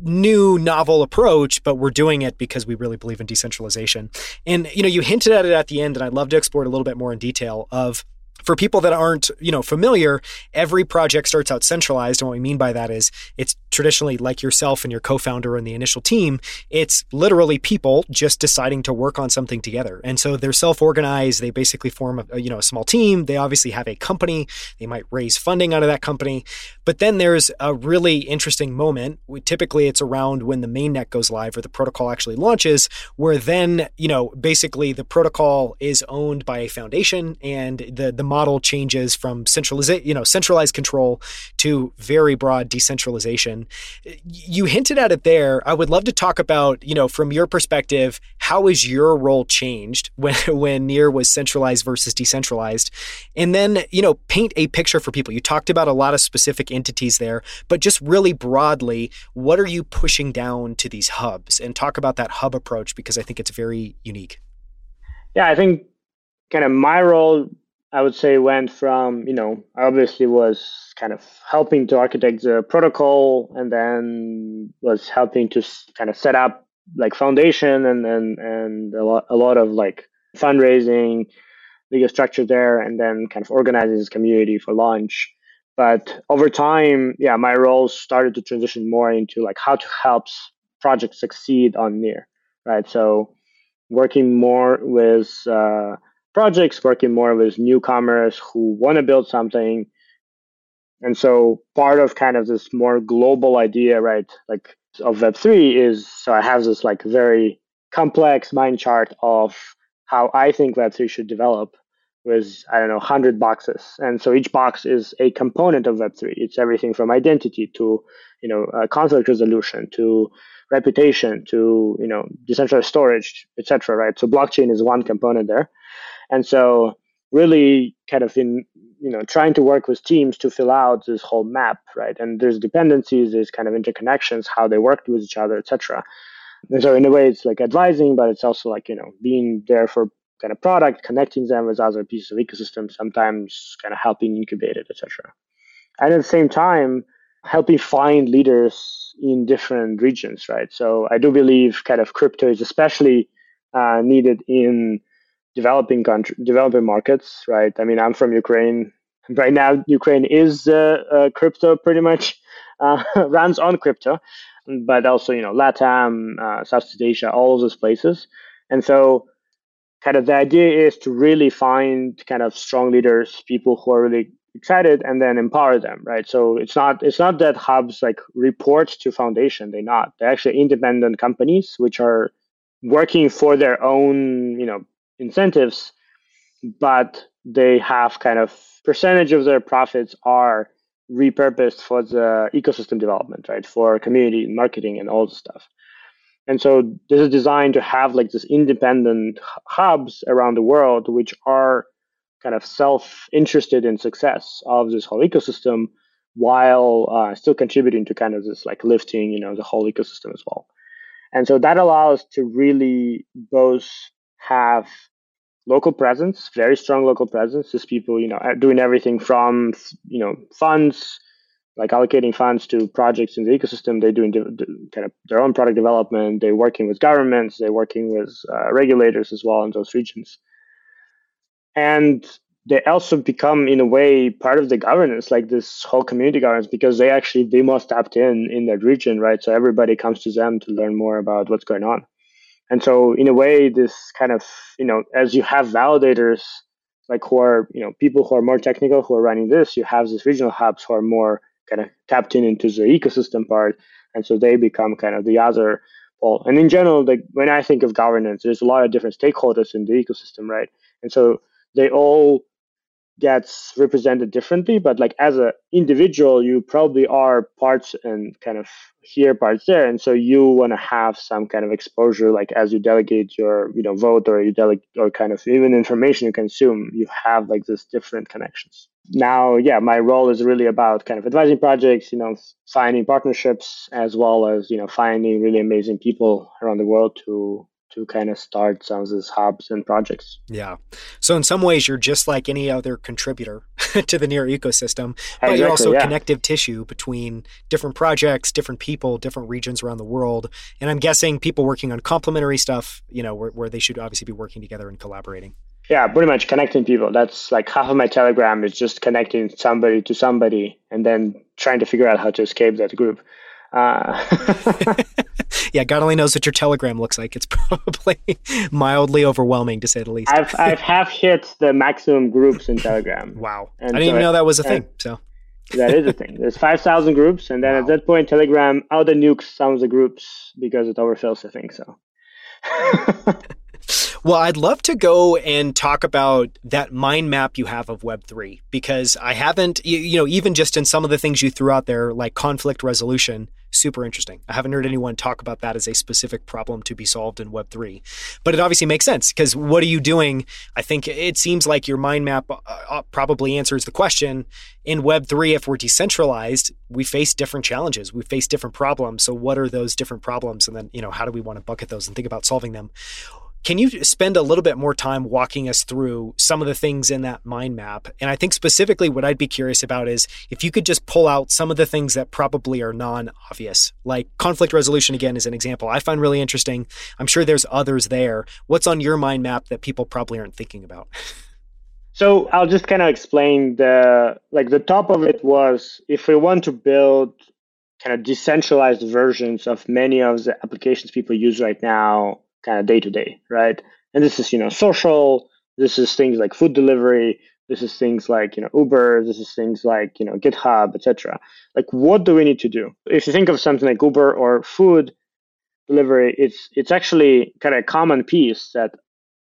new novel approach, but we're doing it because we really believe in decentralization. And you know, you hinted at it at the end, and I'd love to explore it a little bit more in detail of for people that aren't, you know, familiar, every project starts out centralized. And what we mean by that is it's traditionally like yourself and your co-founder and the initial team. It's literally people just deciding to work on something together. And so they're self-organized. They basically form a, you know, a small team. They obviously have a company. They might raise funding out of that company. But then there's a really interesting moment. We, typically it's around when the mainnet goes live or the protocol actually launches, where then, you know, basically the protocol is owned by a foundation and the, the model changes from centralization, you know, centralized control to very broad decentralization. You hinted at it there. I would love to talk about, you know, from your perspective, how has your role changed [LAUGHS] when when Near was centralized versus decentralized? And then, you know, paint a picture for people. You talked about a lot of specific entities there, but just really broadly, what are you pushing down to these hubs? And talk about that hub approach because I think it's very unique. Yeah, I think kind of my role I would say went from, you know, I obviously was kind of helping to architect the protocol and then was helping to kind of set up like foundation and and, and a, lot, a lot of like fundraising, legal structure there, and then kind of organizing this community for launch. But over time, yeah, my role started to transition more into like how to help projects succeed on Near, right? So working more with uh, projects, working more with newcomers who want to build something. And so part of kind of this more global idea, right, like of Web3 is so I have this like very complex mind chart of how I think Web3 should develop with, I don't know, 100 boxes. And so each box is a component of Web3. It's everything from identity to, you know, uh, conflict resolution to reputation to, you know, decentralized storage, etc. right? So blockchain is one component there. And so really kind of in you know trying to work with teams to fill out this whole map right? And there's dependencies there's kind of interconnections how they work with each other etc and so in a way it's like advising but it's also like you know being there for kind of product connecting them with other pieces of ecosystem sometimes kind of helping incubate it etc and at the same time helping find leaders in different regions right? So i do believe kind of crypto is especially uh, needed in developing country, developing markets, right? I mean, I'm from Ukraine. [LAUGHS] Right now, Ukraine is uh, uh, crypto pretty much [LAUGHS] uh, runs on crypto, but also you know LATAM, uh, Southeast Asia, all of those places, and so kind of the idea is to really find kind of strong leaders, people who are really excited, and then empower them, right? So it's not it's not that hubs like report to foundation. They're not. They're actually independent companies which are working for their own you know incentives, but they have kind of percentage of their profits are repurposed for the ecosystem development, right? For community marketing and all the stuff. And so this is designed to have like this independent hubs around the world, which are kind of self-interested in success of this whole ecosystem, while uh, still contributing to kind of this like lifting, you know, the whole ecosystem as well. And so that allows to really both have local presence, very strong local presence. These people, you know, doing everything from you know funds, like allocating funds to projects in the ecosystem. They're doing kind of their own product development. They're working with governments. They're working with uh, regulators as well in those regions. And they also become, in a way, part of the governance, like this whole community governance, because they actually they most tapped in in that region, right? So everybody comes to them to learn more about what's going on. And so in a way, this kind of, you know, as you have validators, like who are, you know, people who are more technical who are running this, you have these regional hubs who are more kind of tapped in into the ecosystem part. And so they become kind of the other pole. And in general, like when I think of governance, there's a lot of different stakeholders in the ecosystem, right? And so they all gets represented differently but like as an individual you probably are parts and kind of here parts there and so you want to have some kind of exposure like as you delegate your you know vote or you delegate or kind of even information you consume you have like this different connections. Now yeah my role is really about kind of advising projects you know finding partnerships as well as you know finding really amazing people around the world to to kind of start some of these hubs and projects. Yeah. So in some ways, you're just like any other contributor [LAUGHS] to the Near ecosystem, but exactly, you're also yeah. connective tissue between different projects, different people, different regions around the world. And I'm guessing people working on complementary stuff, you know, where, where they should obviously be working together and collaborating. Yeah, pretty much connecting people. That's like half of my Telegram is just connecting somebody to somebody and then trying to figure out how to escape that group. Uh, [LAUGHS] yeah, God only knows what your Telegram looks like. It's [LAUGHS] probably mildly overwhelming to say the least. I've I've half hit the maximum groups in Telegram. [LAUGHS] wow, and I didn't so even know that was a thing. So that is a thing. There's five thousand groups, and then wow. at that point, Telegram auto nukes some of the groups because it overfills I think So. Well, I'd love to go and talk about that mind map you have of Web3 because I haven't, you, you, know, even just in some of the things you threw out there, like conflict resolution, super interesting. I haven't heard anyone talk about that as a specific problem to be solved in Web3. But it obviously makes sense because what are you doing? I think it seems like your mind map uh, uh, probably answers the question. In Web3, if we're decentralized, we face different challenges, we face different problems. So, what are those different problems? And then, you know, how do we want to bucket those and think about solving them? Can you spend a little bit more time walking us through some of the things in that mind map? And I think specifically what I'd be curious about is if you could just pull out some of the things that probably are non obvious, like conflict resolution, again, is an example I find really interesting. I'm sure there's others there. What's on your mind map that people probably aren't thinking about? [LAUGHS] So I'll just kind of explain the like the top of it was if we want to build kind of decentralized versions of many of the applications people use right now kind of day to day, right? And this is, you know, social. This is things like food delivery. This is things like, you know, Uber. This is things like, you know, GitHub, etc. Like, what do we need to do? If you think of something like Uber or food delivery, it's it's actually kind of a common piece that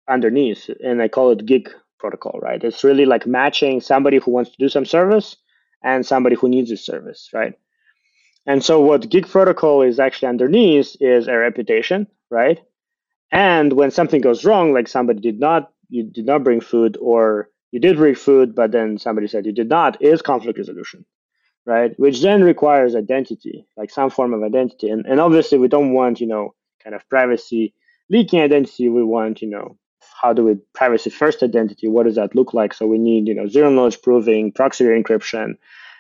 underneath, and I call it gig protocol, right? It's really like matching somebody who wants to do some service and somebody who needs this service, right? And so what gig protocol is actually underneath is a reputation, right? And when something goes wrong, like somebody did not you did not bring food or you did bring food, but then somebody said you did not, is conflict resolution, right? Which then requires identity, like some form of identity. And, and obviously, we don't want, you know, kind of privacy leaking identity. We want, you know, how do we privacy first identity? What does that look like? So we need, you know, zero knowledge proving, proxy encryption,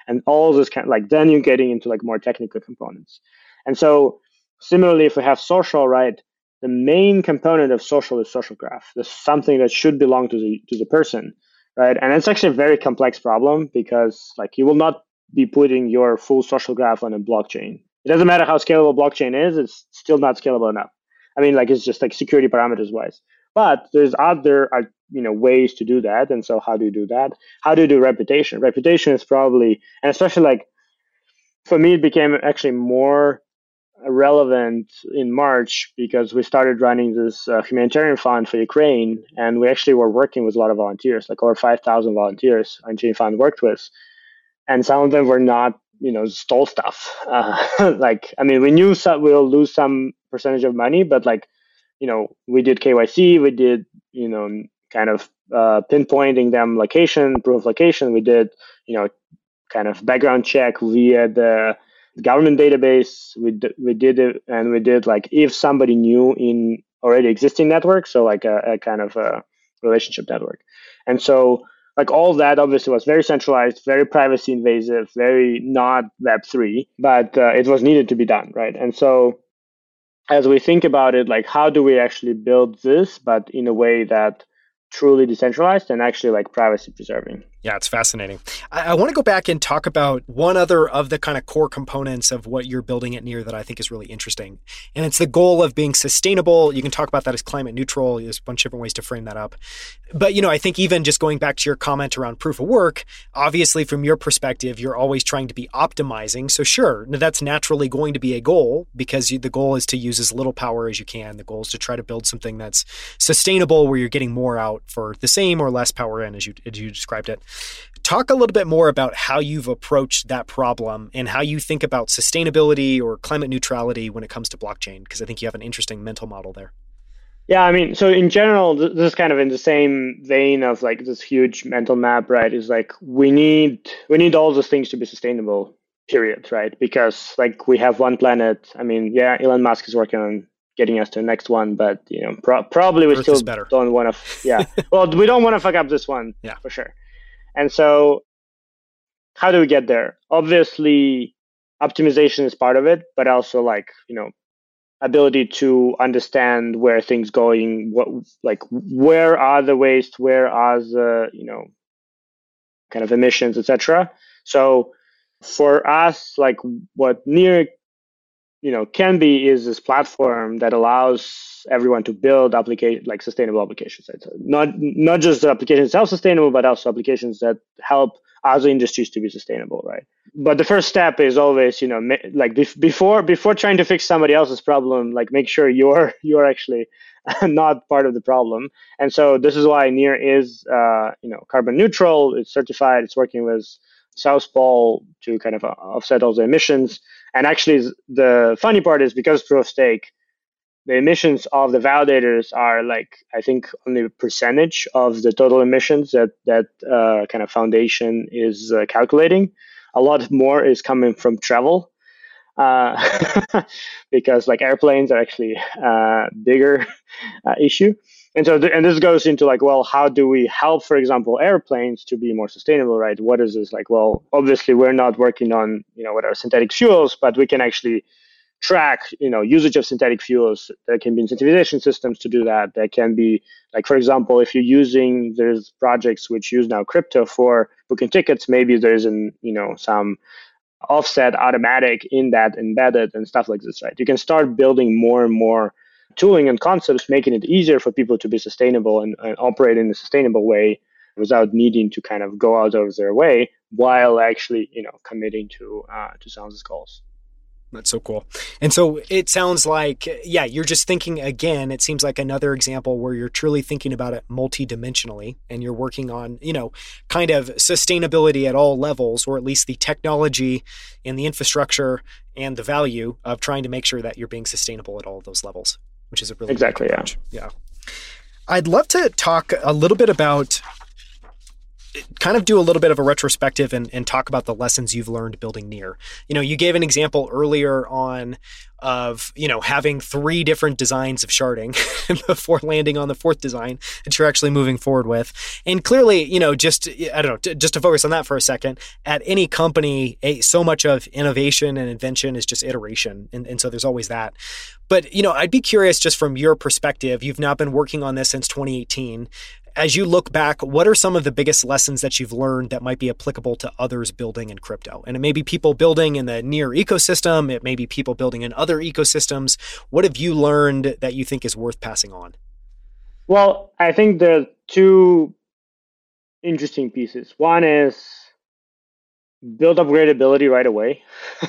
and all this kind of like then you're getting into like more technical components. And so similarly, if we have social, right, the main component of social is social graph. This is something that should belong to the to the person, right? And it's actually a very complex problem because like you will not be putting your full social graph on a blockchain. It doesn't matter how scalable blockchain is; it's still not scalable enough. I mean, like it's just like security parameters wise. But there's other uh, you know ways to do that. And so how do you do that? How do you do reputation? Reputation is probably and especially like for me it became actually more relevant in March because we started running this uh, humanitarian fund for Ukraine, and we actually were working with a lot of volunteers, like over 5,000 volunteers Unchained Fund worked with, and some of them were not, you know, stole stuff. [LAUGHS] Uh, like, I mean, we knew we'll lose some percentage of money, but like, you know, we did KYC, we did, you know, kind of uh, pinpointing them location, proof of location. We did, you know, kind of background check via the government database. We d- we did it, and we did like if somebody knew in already existing network, so like a, a kind of a relationship network, and so like all that obviously was very centralized, very privacy invasive, very not Web three, but uh, it was needed to be done, right? And so as we think about it, like how do we actually build this, but in a way that truly decentralized and actually like privacy preserving. Yeah, it's fascinating. I, I want to go back and talk about one other of the kind of core components of what you're building at Near that I think is really interesting. And it's the goal of being sustainable. You can talk about that as climate neutral. There's a bunch of different ways to frame that up. But, you know, I think even just going back to your comment around proof of work, obviously from your perspective, you're always trying to be optimizing. So, sure, that's naturally going to be a goal because you, the goal is to use as little power as you can. The goal is to try to build something that's sustainable where you're getting more out for the same or less power in, as you, as you described it. Talk a little bit more about how you've approached that problem and how you think about sustainability or climate neutrality when it comes to blockchain, because I think you have an interesting mental model there. Yeah, I mean, so in general, this is kind of in the same vein of like this huge mental map, right? Is like we need we need all those things to be sustainable, period, right? Because like we have one planet. I mean, yeah, Elon Musk is working on getting us to the next one, but you know, pro- probably we Earth still don't want to. Yeah, [LAUGHS] well, we don't want to fuck up this one, yeah, for sure. And so, how do we get there? Obviously, optimization is part of it, but also like, you know, ability to understand where things going, what like where are the waste, where are the, you know, kind of emissions, etc. So for us, like what near you know can be is this platform that allows everyone to build application like sustainable applications. Not not just the application itself sustainable but also applications that help other industries to be sustainable right? But the first step is always you know like before before trying to fix somebody else's problem like make sure you're [LAUGHS] you're actually [LAUGHS] not part of the problem. And so this is why Near is uh, you know carbon neutral. It's certified. It's working with South Pole to kind of uh, offset all the emissions. And actually, the funny part is because proof of stake, the emissions of the validators are like I think only a percentage of the total emissions that that uh, kind of foundation is uh, calculating. A lot more is coming from travel. Uh, [LAUGHS] because like airplanes are actually a uh, bigger [LAUGHS] uh, issue and so th- and this goes into like well how do we help for example airplanes to be more sustainable right? What is this like well obviously we're not working on you know whatever synthetic fuels but we can actually track you know usage of synthetic fuels. There can be incentivization systems to do that. There can be like for example if you're using there's projects which use now crypto for booking tickets maybe there's an you know some offset automatic in that embedded and stuff like this right? You can start building more and more tooling and concepts making it easier for people to be sustainable and, and operate in a sustainable way without needing to kind of go out of their way while actually you know committing to uh, to these goals that's so cool. And so it sounds like, yeah, you're just thinking again, it seems like another example where you're truly thinking about it multidimensionally and you're working on, you know, kind of sustainability at all levels, or at least the technology and the infrastructure and the value of trying to make sure that you're being sustainable at all those levels which is a really exactly yeah yeah. I'd love to talk a little bit about kind of do a little bit of a retrospective and, and talk about the lessons you've learned building Near. You know, you gave an example earlier on of you know having three different designs of sharding [LAUGHS] before landing on the fourth design that you're actually moving forward with. And clearly you know just i don't know just to focus on that for a second at any company so much of innovation and invention is just iteration. And, and so there's always that. But you know i'd be curious just from your perspective you've now been working on this since 2018 as you look back, what are some of the biggest lessons that you've learned that might be applicable to others building in crypto? And it may be people building in the Near ecosystem, it may be people building in other ecosystems. What have you learned that you think is worth passing on? Well, I think there are two interesting pieces. One is build upgradability right away.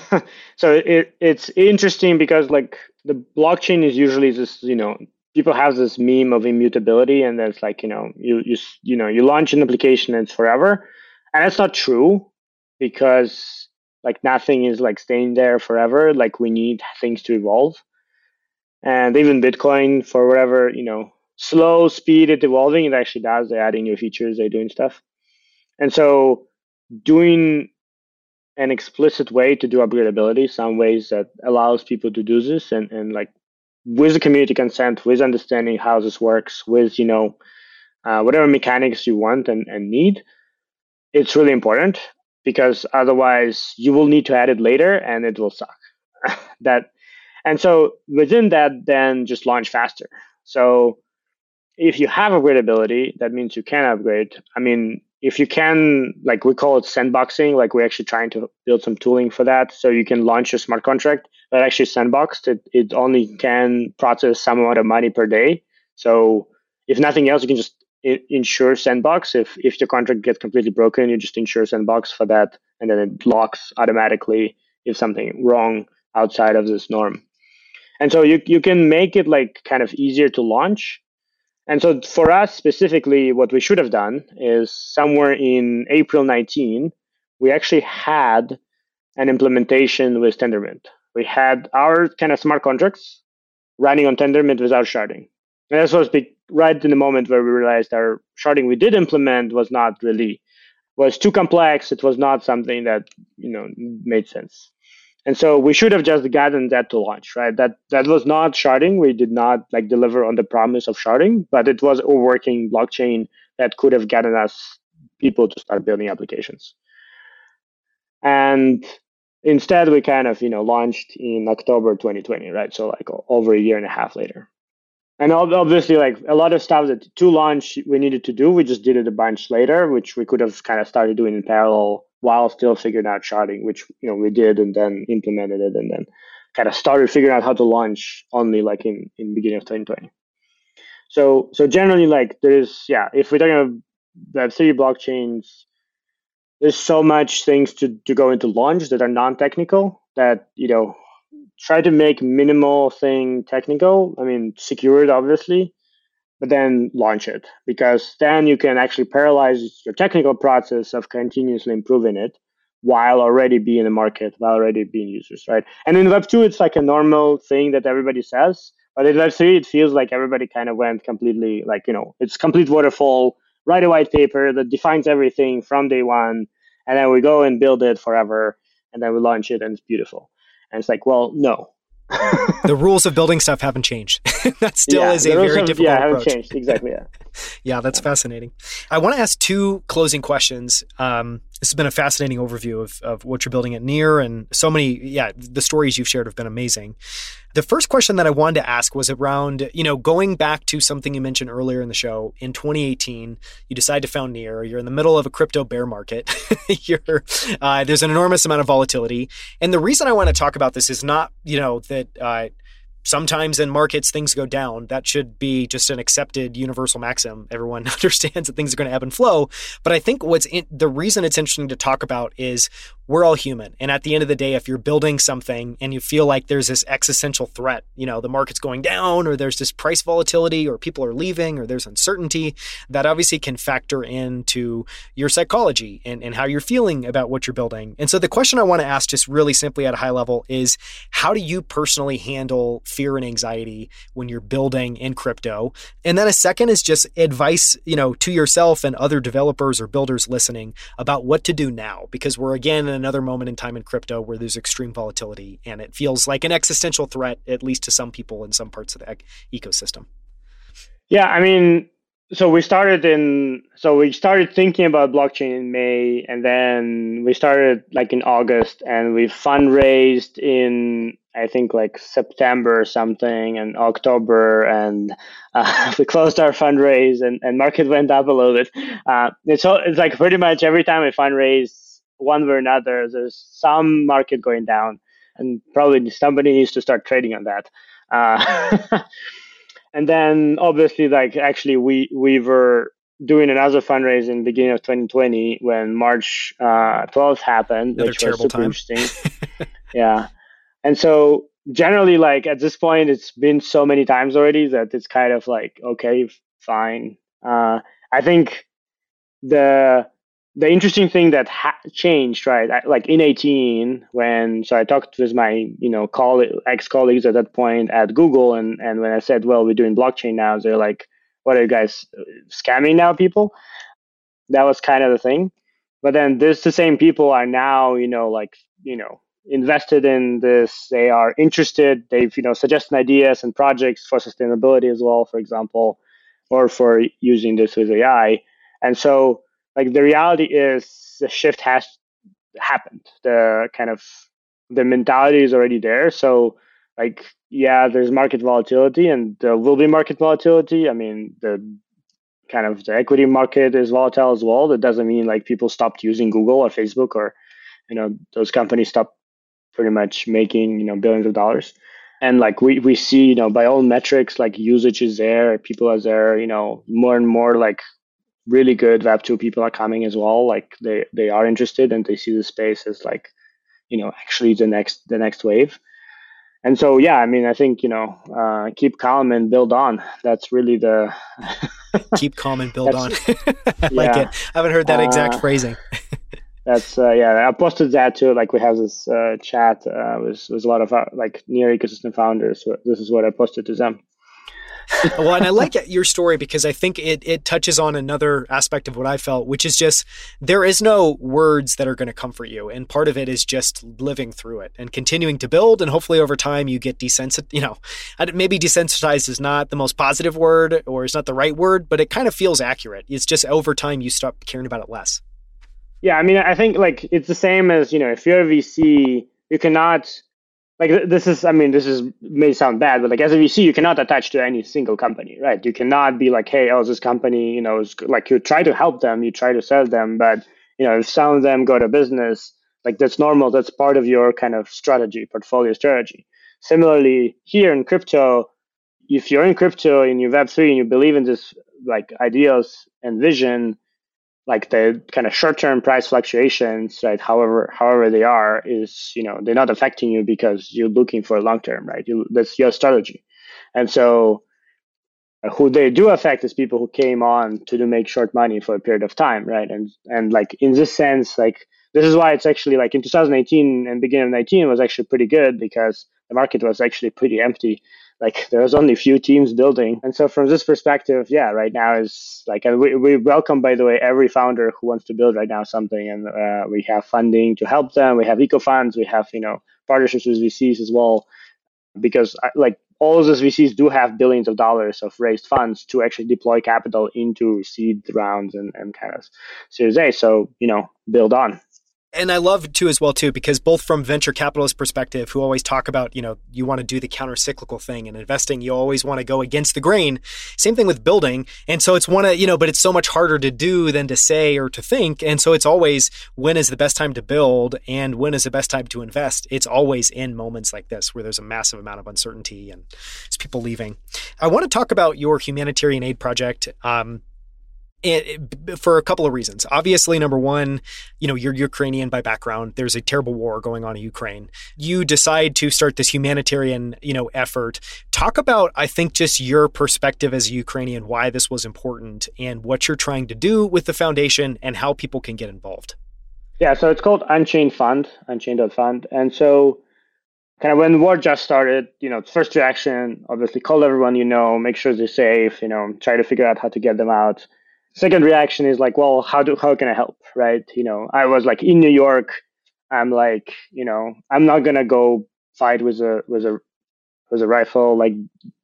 [LAUGHS] so it, it's interesting because like the blockchain is usually just, you know, people have this meme of immutability and there's like you know you you you know you launch an application and it's forever. And that's not true because like nothing is like staying there forever. Like we need things to evolve. And even bitcoin for whatever you know slow speed it evolving it actually does they're adding new features they're doing stuff. And so doing an explicit way to do upgradability some ways that allows people to do this and, and like with the community consent, with understanding how this works, with you know uh, whatever mechanics you want and, and need, it's really important because otherwise you will need to add it later and it will suck. [LAUGHS] that and so within that, then just launch faster. So if you have upgradability, that means you can upgrade. I mean, if you can, like we call it sandboxing, like we're actually trying to build some tooling for that. So you can launch a smart contract that actually sandboxed. It, it only can process some amount of money per day. So if nothing else, you can just insure sandbox. If, if the contract gets completely broken, you just insure sandbox for that. And then it locks automatically if something wrong outside of this norm. And so you, you can make it like kind of easier to launch and so for us specifically, what we should have done is somewhere in April 19, we actually had an implementation with Tendermint. We had our kind of smart contracts running on Tendermint without sharding. And this was right in the moment where we realized our sharding we did implement was not really was too complex. It was not something that you know made sense. And so we should have just gotten that to launch, right? That that was not sharding. We did not like deliver on the promise of sharding, but it was a working blockchain that could have gotten us people to start building applications. And instead, we kind of you know launched in October 2020, right? So like over a year and a half later. And obviously, like a lot of stuff that to launch we needed to do, we just did it a bunch later, which we could have kind of started doing in parallel while still figuring out sharding, which you know we did and then implemented it and then kind of started figuring out how to launch only like in in beginning of 2020. So so generally like there's yeah if we're talking about Web3 blockchains, there's so much things to to go into launch that are non-technical that you know try to make minimal thing technical. I mean secure it obviously, but then launch it because then you can actually parallelize your technical process of continuously improving it while already being in the market, while already being users, right? And in Web 2, it's like a normal thing that everybody says. But in Web 3, it feels like everybody kind of went completely like, you know, it's complete waterfall, write a white paper that defines everything from day one. And then we go and build it forever. And then we launch it and it's beautiful. And it's like, well, no, [LAUGHS] the rules of building stuff haven't changed. [LAUGHS] that still yeah, is a very have, difficult yeah, approach. haven't changed exactly. Yeah. [LAUGHS] [LAUGHS] yeah, that's fascinating. I want to ask two closing questions. Um, this has been a fascinating overview of, of what you're building at Near, and so many. Yeah, the stories you've shared have been amazing. The first question that I wanted to ask was around, you know, going back to something you mentioned earlier in the show. In 2018, you decide to found Near. You're in the middle of a crypto bear market. [LAUGHS] uh, there's an enormous amount of volatility, and the reason I want to talk about this is not, you know, that. Uh, sometimes in markets things go down. That should be just an accepted universal maxim. Everyone [LAUGHS] understands that things are going to ebb and flow. But I think what's in, the reason it's interesting to talk about is we're all human. And at the end of the day, if you're building something and you feel like there's this existential threat, you know, the market's going down or there's this price volatility or people are leaving or there's uncertainty, that obviously can factor into your psychology and, and how you're feeling about what you're building. And so the question I want to ask just really simply at a high level is how do you personally handle fear and anxiety when you're building in crypto? And then a second is just advice, you know, to yourself and other developers or builders listening about what to do now because we're again in another moment in time in crypto where there's extreme volatility and it feels like an existential threat, at least to some people in some parts of the ecosystem. Yeah, I mean, so we started in so we started thinking about blockchain in May, and then we started like in August, and we fundraised in I think like September or something, and October, and uh, [LAUGHS] we closed our fundraise, and, and market went up a little bit. Uh, it's it's like pretty much every time we fundraise one way or another, there's some market going down, and probably somebody needs to start trading on that. Uh, [LAUGHS] and then obviously, like actually, we we were doing another fundraise in the beginning of 2020 when March uh, 12th happened, Another which was super time. interesting. [LAUGHS] yeah, and so generally, like at this point, it's been so many times already that it's kind of like okay, fine. Uh, I think the the interesting thing that ha- changed, right? I, like in 18, when so I talked with my you know colleague, ex colleagues at that point at Google, and and when I said, well, we're doing blockchain now, they're like, what are you guys uh, scamming now, people? That was kind of the thing. But then this the same people are now you know like you know invested in this. They are interested. They've you know suggested ideas and projects for sustainability as well, for example, or for using this with AI. And so like the reality is the shift has happened. The kind of the mentality is already there. So like yeah, there's market volatility and there will be market volatility. I mean the kind of the equity market is volatile as well. That doesn't mean like people stopped using Google or Facebook or you know those companies stopped pretty much making you know billions of dollars. And like we, we see, you know, by all metrics, like usage is there, people are there, you know, more and more like really good Web2 people are coming as well. Like they, they are interested and they see the space as like, you know, actually the next the next wave. And so yeah, I mean, I think you know, uh, keep calm and build on. That's really the [LAUGHS] keep calm and build on. [LAUGHS] I like yeah. it. I haven't heard that exact uh, phrasing. [LAUGHS] that's uh, yeah. I posted that too. Like we have this uh, chat uh, with with a lot of uh, like Near ecosystem founders. So this is what I posted to them well, and I like your story because I think it it touches on another aspect of what I felt, which is just there is no words that are going to comfort you, and part of it is just living through it and continuing to build, and hopefully over time you get desensitized. You know, maybe desensitized is not the most positive word or is not the right word, but it kind of feels accurate. It's just over time you stop caring about it less. Yeah, I mean, I think like it's the same as you know, if you're a VC, you cannot like this is i mean this is may sound bad but like as a vc you cannot attach to any single company right? You cannot be like hey oh this company you know like you try to help them you try to sell them but you know if some of them go to business like that's normal that's part of your kind of strategy portfolio strategy. Similarly here in crypto if you're in crypto and you're web3 and you believe in this like ideas and vision like the kind of short-term price fluctuations, right? However, however they are, is you know they're not affecting you because you're looking for long-term, right? You, that's your strategy, and so uh, who they do affect is people who came on to make short money for a period of time, right? And and like in this sense, like this is why it's actually like in 2018 and beginning of 19 was actually pretty good because the market was actually pretty empty like there's only a few teams building. And so from this perspective yeah right now is like and we, we welcome by the way every founder who wants to build right now something. And uh, we have funding to help them. We have eco funds we have you know partnerships with vcs as well. Because uh, like all those vcs do have billions of dollars of raised funds to actually deploy capital into seed rounds and, and kind of series a. So you know build on and I love too as well too because both from venture capitalist perspective, who always talk about you know you want to do the counter cyclical thing and investing, you always want to go against the grain. Same thing with building, and so it's one of you know, but it's so much harder to do than to say or to think, and so it's always when is the best time to build and when is the best time to invest. It's always in moments like this where there's a massive amount of uncertainty and it's people leaving. I want to talk about your humanitarian aid project. Um, it, for a couple of reasons. Obviously, number one, you know, you're Ukrainian by background. There's a terrible war going on in Ukraine. You decide to start this humanitarian, you know, effort. Talk about, I think, just your perspective as a Ukrainian, why this was important, and what you're trying to do with the foundation, and how people can get involved. Yeah, so it's called Unchained Fund, Unchained Fund, and so kind of when the war just started, you know, first reaction, obviously, call everyone you know, make sure they're safe, you know, try to figure out how to get them out second reaction is like, well, how do how can I help? Right? You know, I was like in New York. I'm like, you know, I'm not gonna go fight with a with a with a rifle. Like,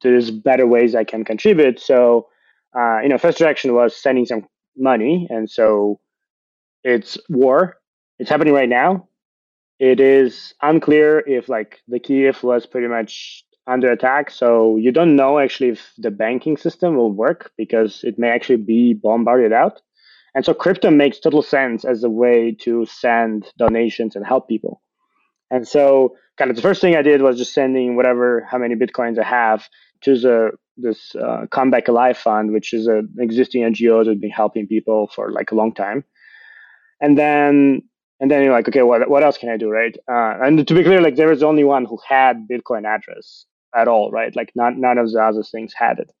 there's better ways I can contribute. So, uh, you know, first reaction was sending some money, and so it's war. It's happening right now. It is unclear if like the Kiev was pretty much under attack. So you don't know actually if the banking system will work because it may actually be bombarded out. And so crypto makes total sense as a way to send donations and help people. And so kind of the first thing I did was just sending whatever how many bitcoins I have to the this uh, Come Back Alive fund, which is an existing NGO that's been helping people for like a long time. And then and then you're like, okay, what what else can I do, right? Uh, and to be clear, like there was only one who had Bitcoin address, at all, right? Like not, none of the other things had it.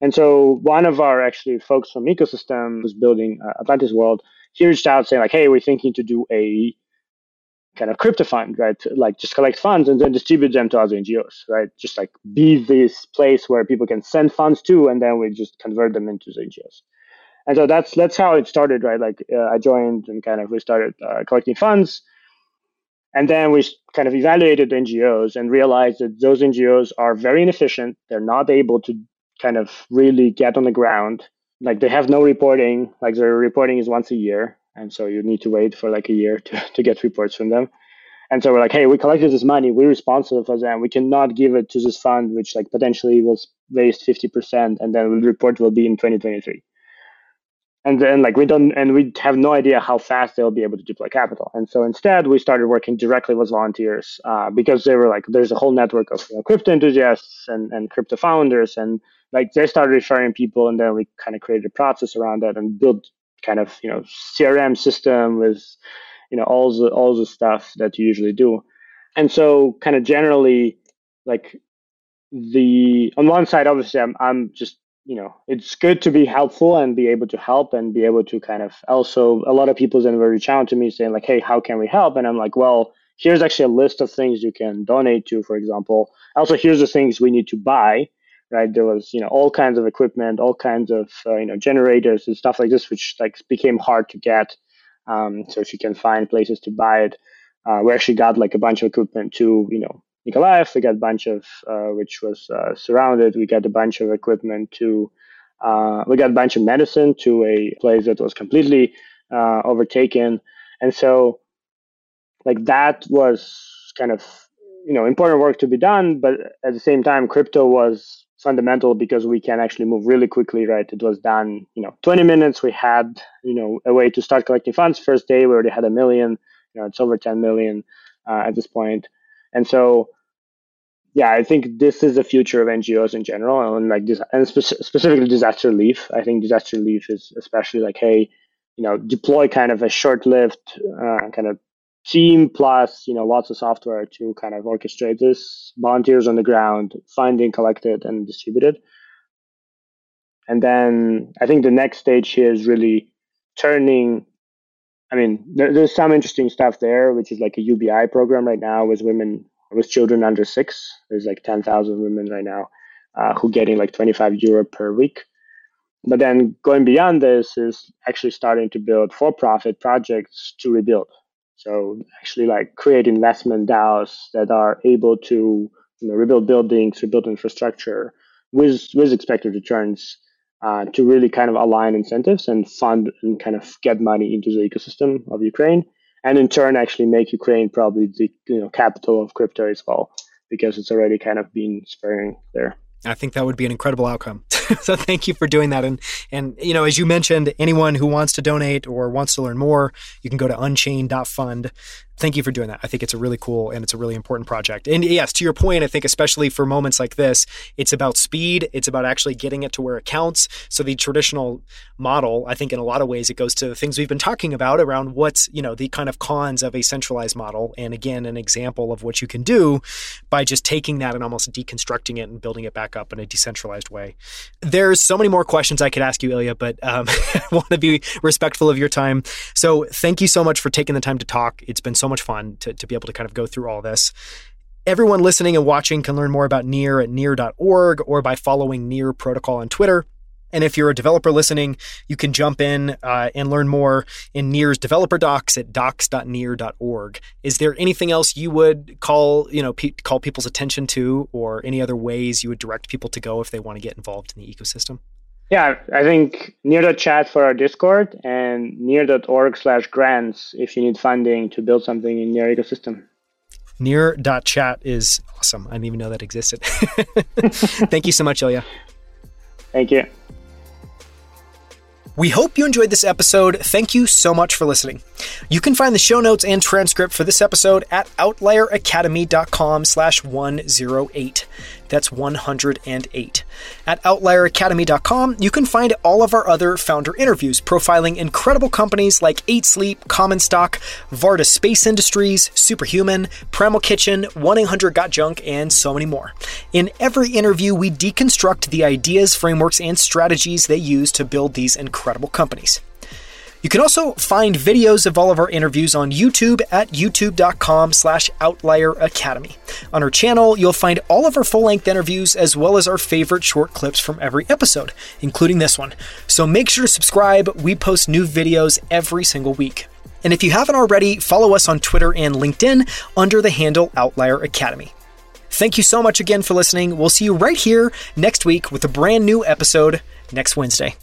And so one of our actually folks from ecosystem was building uh, Atlantis World. He reached out saying like, "Hey, we're thinking to do a kind of crypto fund, right? Like just collect funds and then distribute them to other NGOs, right? Just like be this place where people can send funds to, and then we just convert them into the NGOs. And so that's that's how it started, right? Like uh, I joined and kind of we started uh, collecting funds. And then we kind of evaluated NGOs and realized that those NGOs are very inefficient. They're not able to kind of really get on the ground. Like they have no reporting, like their reporting is once a year. And so you need to wait for like a year [LAUGHS] to, to get reports from them. And so we're like, hey, we collected this money, we're responsible for them. We cannot give it to this fund, which like potentially was raised 50%, and then the report will be in 2023 and then like we don't and we have no idea how fast they'll be able to deploy capital. And so instead we started working directly with volunteers uh, because they were like there's a whole network of you know, crypto enthusiasts and, and crypto founders. And like they started referring people and then we kind of created a process around that and built kind of you know crm system with you know all the all the stuff that you usually do. And so kind of generally like the on one side obviously i'm, I'm just you know it's good to be helpful and be able to help and be able to kind of also a lot of people then reach out to me saying like hey how can we help? And i'm like well here's actually a list of things you can donate to for example. Also here's the things we need to buy right? There was you know all kinds of equipment all kinds of uh, you know generators and stuff like this which like became hard to get um, so if you can find places to buy it uh, we actually got like a bunch of equipment to you know Nikolaev. We got a bunch of, uh, which was uh, surrounded. We got a bunch of equipment to, uh, we got a bunch of medicine to a place that was completely uh, overtaken. And so, like, that was kind of, you know, important work to be done. But at the same time, crypto was fundamental because we can actually move really quickly, right? It was done, you know, 20 minutes. We had, you know, a way to start collecting funds. First day, we already had a million. You know, it's over 10 million uh, at this point. And so, yeah, I think this is the future of NGOs in general, and like this, and spe- specifically disaster relief. I think disaster relief is especially like, hey, you know, deploy kind of a short-lived uh, kind of team plus you know lots of software to kind of orchestrate this. Volunteers on the ground, finding, collected, and distributed. And then I think the next stage here is really turning I mean, there, there's some interesting stuff there, which is like a UBI program right now with women, with children under six. There's like 10,000 women right now uh, who getting like 25 euro per week. But then going beyond this is actually starting to build for-profit projects to rebuild. So actually like create investment DAOs that are able to you know, rebuild buildings, rebuild infrastructure with with expected returns uh, to really kind of align incentives and fund and kind of get money into the ecosystem of Ukraine, and in turn actually make Ukraine probably the you know capital of crypto as well because it's already kind of been spurring there. I think that would be an incredible outcome. [LAUGHS] [LAUGHS] so thank you for doing that. And and you know, as you mentioned, anyone who wants to donate or wants to learn more, you can go to unchained.fund. thank you for doing that. I think it's a really cool and it's a really important project. And yes, to your point, I think especially for moments like this, it's about speed. It's about actually getting it to where it counts. So the traditional model, I think in a lot of ways, it goes to the things we've been talking about around what's, you know, the kind of cons of a centralized model. And again, an example of what you can do by just taking that and almost deconstructing it and building it back up in a decentralized way. There's so many more questions I could ask you, Illia, but um, [LAUGHS] I want to be respectful of your time. So thank you so much for taking the time to talk. It's been so much fun to, to be able to kind of go through all this. Everyone listening and watching can learn more about Near at near.org or by following Near Protocol on Twitter. And if you're a developer listening, you can jump in uh, and learn more in Near's developer docs at docs.near.org. Is there anything else you would call, you know, pe- call people's attention to, or any other ways you would direct people to go if they want to get involved in the ecosystem? Yeah, I think near.chat for our Discord and near.org slash grants if you need funding to build something in your ecosystem. Near.chat is awesome. I didn't even know that existed. [LAUGHS] Thank you so much, Illia. Thank you. We hope you enjoyed this episode. Thank you so much for listening. You can find the show notes and transcript for this episode at outlieracademy.com slash 108. That's 108. At outlieracademy.com, you can find all of our other founder interviews profiling incredible companies like 8 Sleep, Common Stock, Varda Space Industries, Superhuman, Primal Kitchen, 1 800 Got Junk, and so many more. In every interview, we deconstruct the ideas, frameworks, and strategies they use to build these incredible companies. You can also find videos of all of our interviews on YouTube at youtube.com slash outlier academy. On our channel, you'll find all of our full-length interviews as well as our favorite short clips from every episode, including this one. So make sure to subscribe. We post new videos every single week. And if you haven't already, follow us on Twitter and LinkedIn under the handle Outlier Academy. Thank you so much again for listening. We'll see you right here next week with a brand new episode next Wednesday.